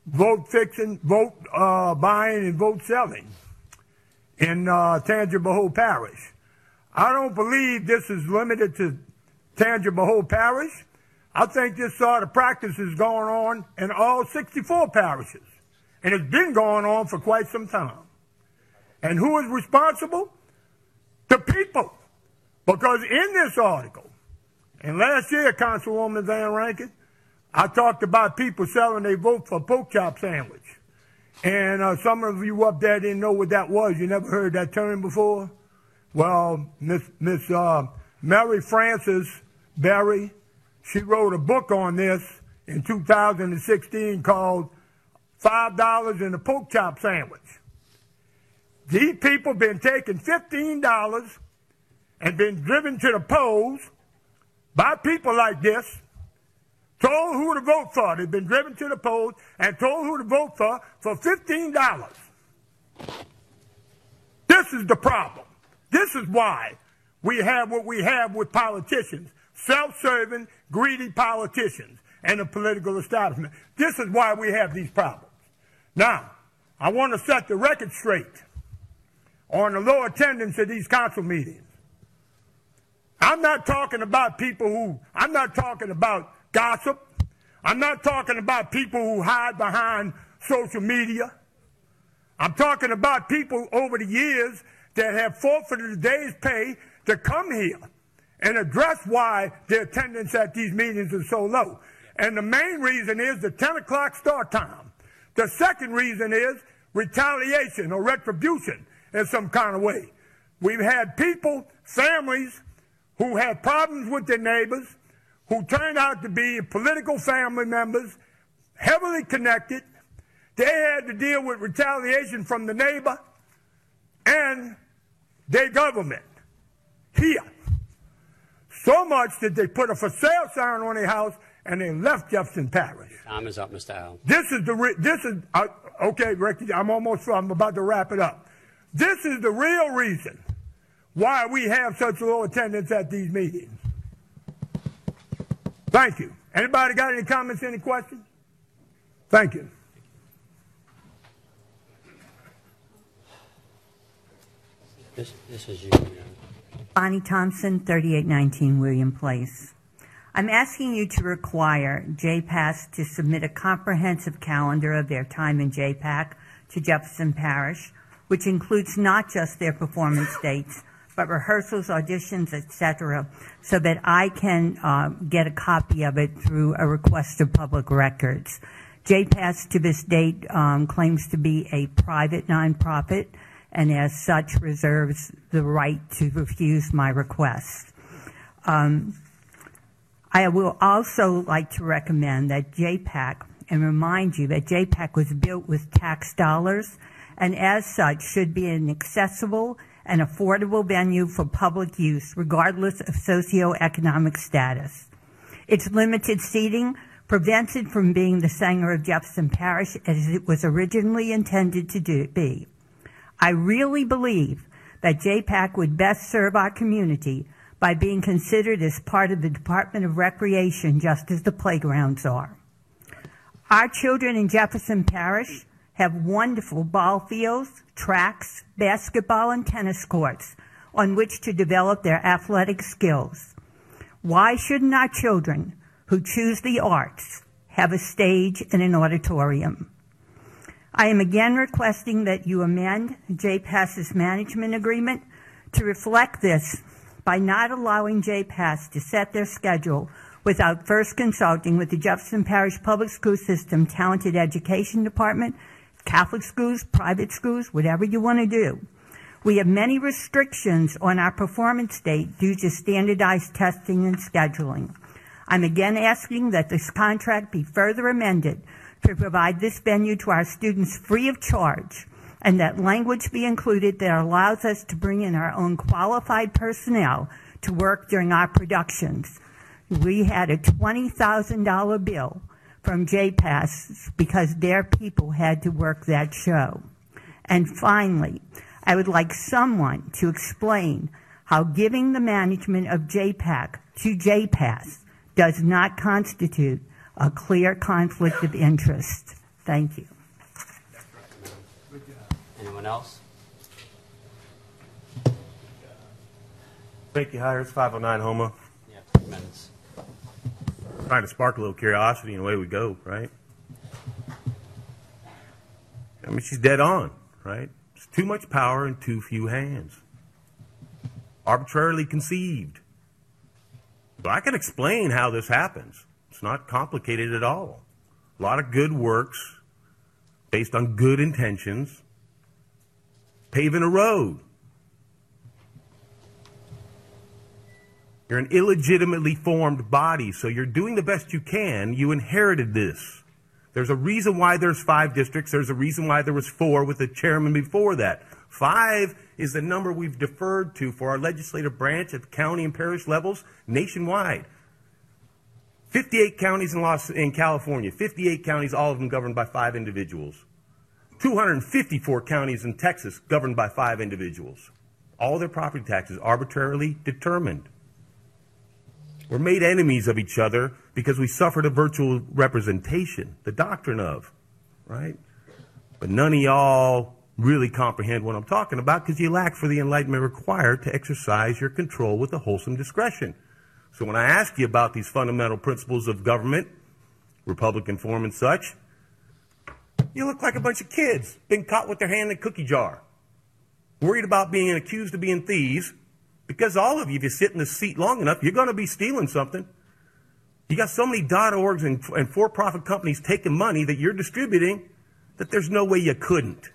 vote fixing, vote uh, buying, and vote selling in uh, Parish. I don't believe this is limited to Tangipahoa Parish. I think this sort of practice is going on in all 64 parishes, and it's been going on for quite some time. And who is responsible? The people. Because in this article, and last year, Councilwoman Van Vrancken, I talked about people selling their vote for pork chop sandwich. And uh, some of you up there didn't know what that was. You never heard that term before? Well, Miss Miss uh, Mary Frances Berry, she wrote a book on this in 2016 called Five Dollars in a Pork Chop Sandwich. These people been taking fifteen dollars and been driven to the polls by people like this told who to vote for. They've been driven to the polls and told who to vote for for $15. This is the problem. This is why we have what we have with politicians self serving, greedy politicians and the political establishment. This is why we have these problems. Now, I want to set the record straight on the low attendance at these council meetings. I'm not talking about people who, I'm not talking about gossip. I'm not talking about people who hide behind social media. I'm talking about people over the years that have forfeited a day's pay to come here and address why the attendance at these meetings is so low. And the main reason is the 10 o'clock start time. The second reason is retaliation or retribution in some kind of way. We've had people, families, who had problems with their neighbors, who turned out to be political family members, heavily connected. They had to deal with retaliation from the neighbor and their government here. So much that they put a for sale sign on their house and they left Jefferson Parish. Time is up, Mr. Allen. This is the re- this is uh, okay, Ricky. I'm almost I'm about to wrap it up. This is the real reason why we have such low attendance at these meetings. Thank you. Anybody got any comments, any questions? Thank you. This, this is you. Bonnie Thompson, 3819 William Place. I'm asking you to require JPAS to submit a comprehensive calendar of their time in JPAC to Jefferson Parish, which includes not just their performance (laughs) dates, but rehearsals, auditions, etc., so that I can uh, get a copy of it through a request of public records. JPAS to this date um, claims to be a private nonprofit and as such reserves the right to refuse my request. Um, I will also like to recommend that JPAC and remind you that JPAC was built with tax dollars and as such should be an accessible and affordable venue for public use regardless of socioeconomic status. Its limited seating prevents it from being the Saenger of Jefferson Parish as it was originally intended to do, be. I really believe that JPAC would best serve our community by being considered as part of the Department of Recreation just as the playgrounds are. Our children in Jefferson Parish have wonderful ball fields, tracks, basketball, and tennis courts on which to develop their athletic skills. Why shouldn't our children who choose the arts have a stage and an auditorium? I am again requesting that you amend JPAS's management agreement to reflect this by not allowing JPAS to set their schedule without first consulting with the Jefferson Parish Public School System Talented Education Department, Catholic schools, private schools, whatever you want to do. We have many restrictions on our performance date due to standardized testing and scheduling. I'm again asking that this contract be further amended to provide this venue to our students free of charge and that language be included that allows us to bring in our own qualified personnel to work during our productions. We had a $20,000 bill from JPAS because their people had to work that show. And finally, I would like someone to explain how giving the management of JPAC to JPAS does not constitute a clear conflict of interest. Thank you. Anyone else? Thank you, Hires. 509 Homa. Yeah, three minutes. Trying to spark a little curiosity and away we go, right? I mean, she's dead on, right? It's too much power in too few hands. Arbitrarily conceived. So I can explain how this happens. It's not complicated at all. A lot of good works based on good intentions. Paving a road. You're an illegitimately formed body, so you're doing the best you can. You inherited this. There's a reason why there's five districts. There's a reason why there was four with the chairman before that. Five is the number we've deferred to for our legislative branch at county and parish levels nationwide. 58 counties in, Los, in California, 58 counties, all of them governed by five individuals. 254 counties in Texas governed by five individuals. All their property taxes arbitrarily determined. We're made enemies of each other because we suffered a virtual representation, the doctrine of, right? But none of y'all really comprehend what I'm talking about because you lack for the enlightenment required to exercise your control with a wholesome discretion. So when I ask you about these fundamental principles of government, Republican form and such, you look like a bunch of kids been caught with their hand in a cookie jar, worried about being accused of being thieves, because all of you, if you sit in the seat long enough, you're going to be stealing something. You got so many dot orgs and, and for-profit companies taking money that you're distributing that there's no way you couldn't.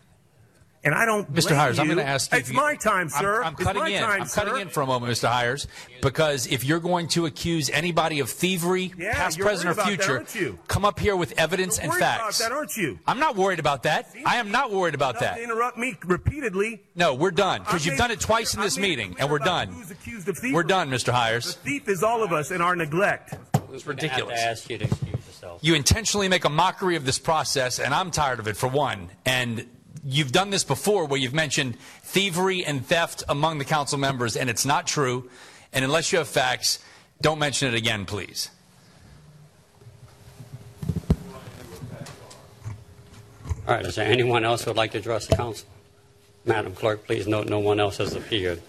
And I don't. Mr. blame Hires, I'm going to ask you. It's my time, sir. I'm, I'm It's cutting my in. time, I'm cutting in for a moment, Mr. Hires, because if you're going to accuse anybody of thievery, Yeah, past, present, or worried about that, future, you? come up here with evidence You're and worried facts. about that, aren't you? I'm not worried about that. I am not worried about that. to interrupt me repeatedly. No, we're done because you've done it it twice in this I made it meeting, and we're done. Who's accused of thievery? We're done, Mr. Hires. The thief is all of us in our neglect. It's I ridiculous. have to ask you to excuse yourself. You intentionally make a mockery of this process, and I'm tired of it, for one. And you've done this before where you've mentioned thievery and theft among the council members, and it's not true. And unless you have facts, don't mention it again, please. All right, is there anyone else who would like to address the council? Madam Clerk, please note no one else has appeared.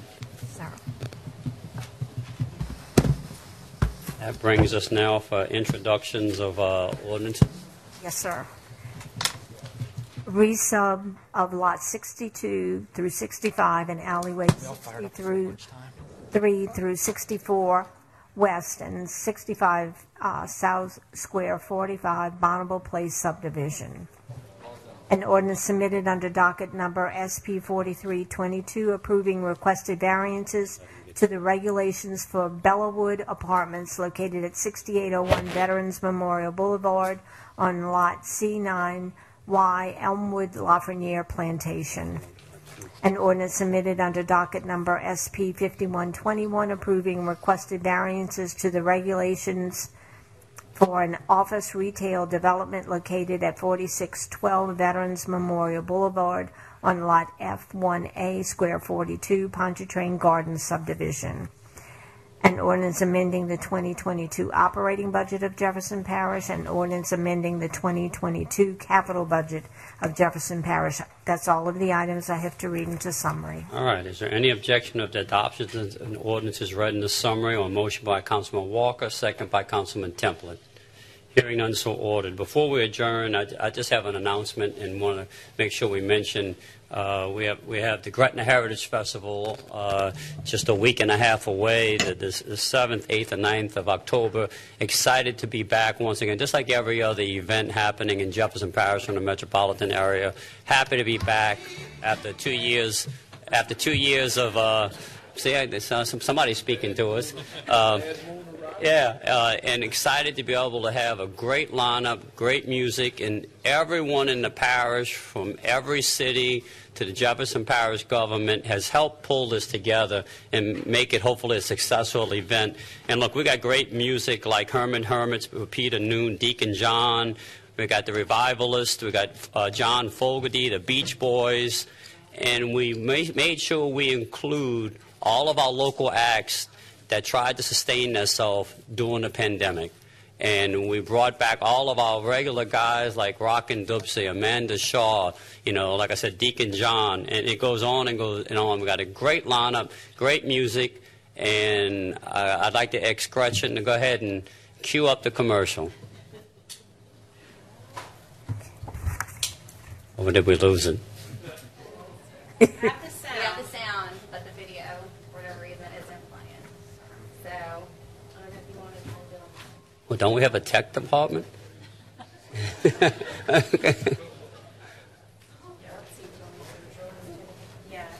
That brings us now for introductions of uh, ordinances. Yes, sir. Resub of lot 62 through 65 and alleyway 60 through 3 through 64 west and 65 uh, south square 45 Bonneville Place subdivision. An ordinance submitted under docket number SP 4322 approving requested variances to the regulations for Bellawood Apartments located at 6801 Veterans Memorial Boulevard on Lot C9Y Elmwood Lafreniere Plantation. An ordinance submitted under docket number SP 5121 approving requested variances to the regulations for an office retail development located at 4612 Veterans Memorial Boulevard on Lot F1A, Square 42, Pontchartrain Gardens subdivision. An ordinance amending the 2022 operating budget of Jefferson Parish, and ordinance amending the 2022 capital budget of Jefferson Parish. That's all of the items I have to read into summary. All right, is there any objection of the adoption of an ordinance as read in the summary or motion by Councilman Walker, second by Councilman Templet? Hearing none, so ordered. Before we adjourn, I, I just have an announcement and want to make sure we mention uh, we have we have the Gretna Heritage Festival uh, just a week and a half away, the, the, 7th, 8th, and 9th of October. Excited to be back once again, just like every other event happening in Jefferson Parish and the metropolitan area. Happy to be back after two years. After two years of uh, see, I- uh, some, somebody speaking to us. Uh, yeah, uh, and excited to be able to have a great lineup, great music, and everyone in the parish from every city to the Jefferson Parish government has helped pull this together and make it hopefully a successful event. And look, we got great music like Herman Hermits, Peter Noone, Deacon John. We got the Revivalists. We got uh, John Fogerty, the Beach Boys, and we ma- made sure we include all of our local acts that tried to sustain themselves during the pandemic. And we brought back all of our regular guys like Rockin' Dopsie, Amanda Shaw, you know, like I said, Deacon John, and it goes on and goes and on. We got a great lineup, great music, and uh, I'd like to ask Gretchen to go ahead and cue up the commercial. Or did we lose it? (laughs) We have the sound. We have the sound, but the video, for whatever reason, isn't playing. So, I don't know if you want to turn it on. Well, don't we have a tech department? Yeah, go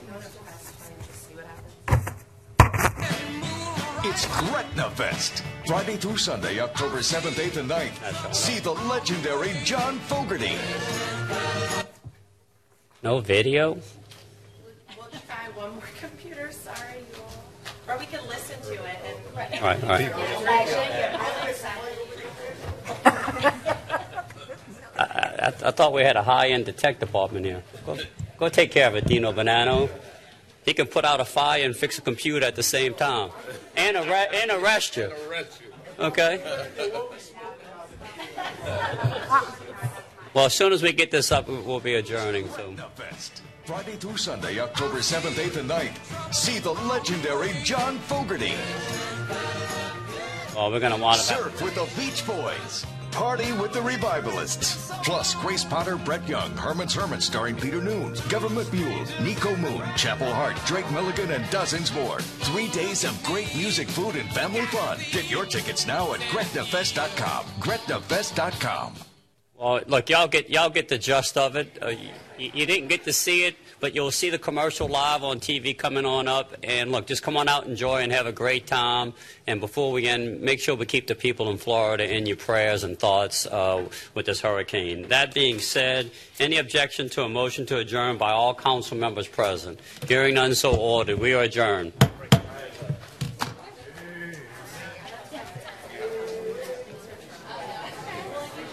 to press play and just see what happens. It's Gretna Fest. Friday through Sunday, October 7th, 8th, and 9th. See the legendary John Fogerty. No video? We'll try one more computer. Sorry, you all. Or we can listen to it and. All right, all right. (laughs) (laughs) I, I, I thought we had a high end tech department here. Go, go take care of it, Deano Bonano. He can put out a fire and fix a computer at the same time, and and arrest you. Okay. (laughs) Well, as soon as we get this up, we'll be adjourning. So. Friday through Sunday, October 7th, 8th, and 9th. See the legendary John Fogerty. Well, we're gonna want to. Surf with the Beach Boys. Party with the Revivalists. Plus, Grace Potter, Brett Young, Herman's Hermit starring Peter Noons, Government Mule, Niko Moon, Chapel Hart, Drake Milligan, and dozens more. Three days of great music, food, and family fun. Get your tickets now at GretnaFest.com. GretnaFest.com. Well, look, y'all get y'all get the gist of it. Uh, you, you didn't get to see it, but you'll see the commercial live on TV coming on up. And look, just come on out, enjoy, and have a great time. And before we end, make sure we keep the people in Florida in your prayers and thoughts uh, with this hurricane. That being said, any objection to a motion to adjourn by all council members present? Hearing none, so ordered. We are adjourned.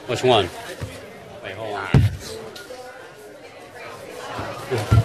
Which one? This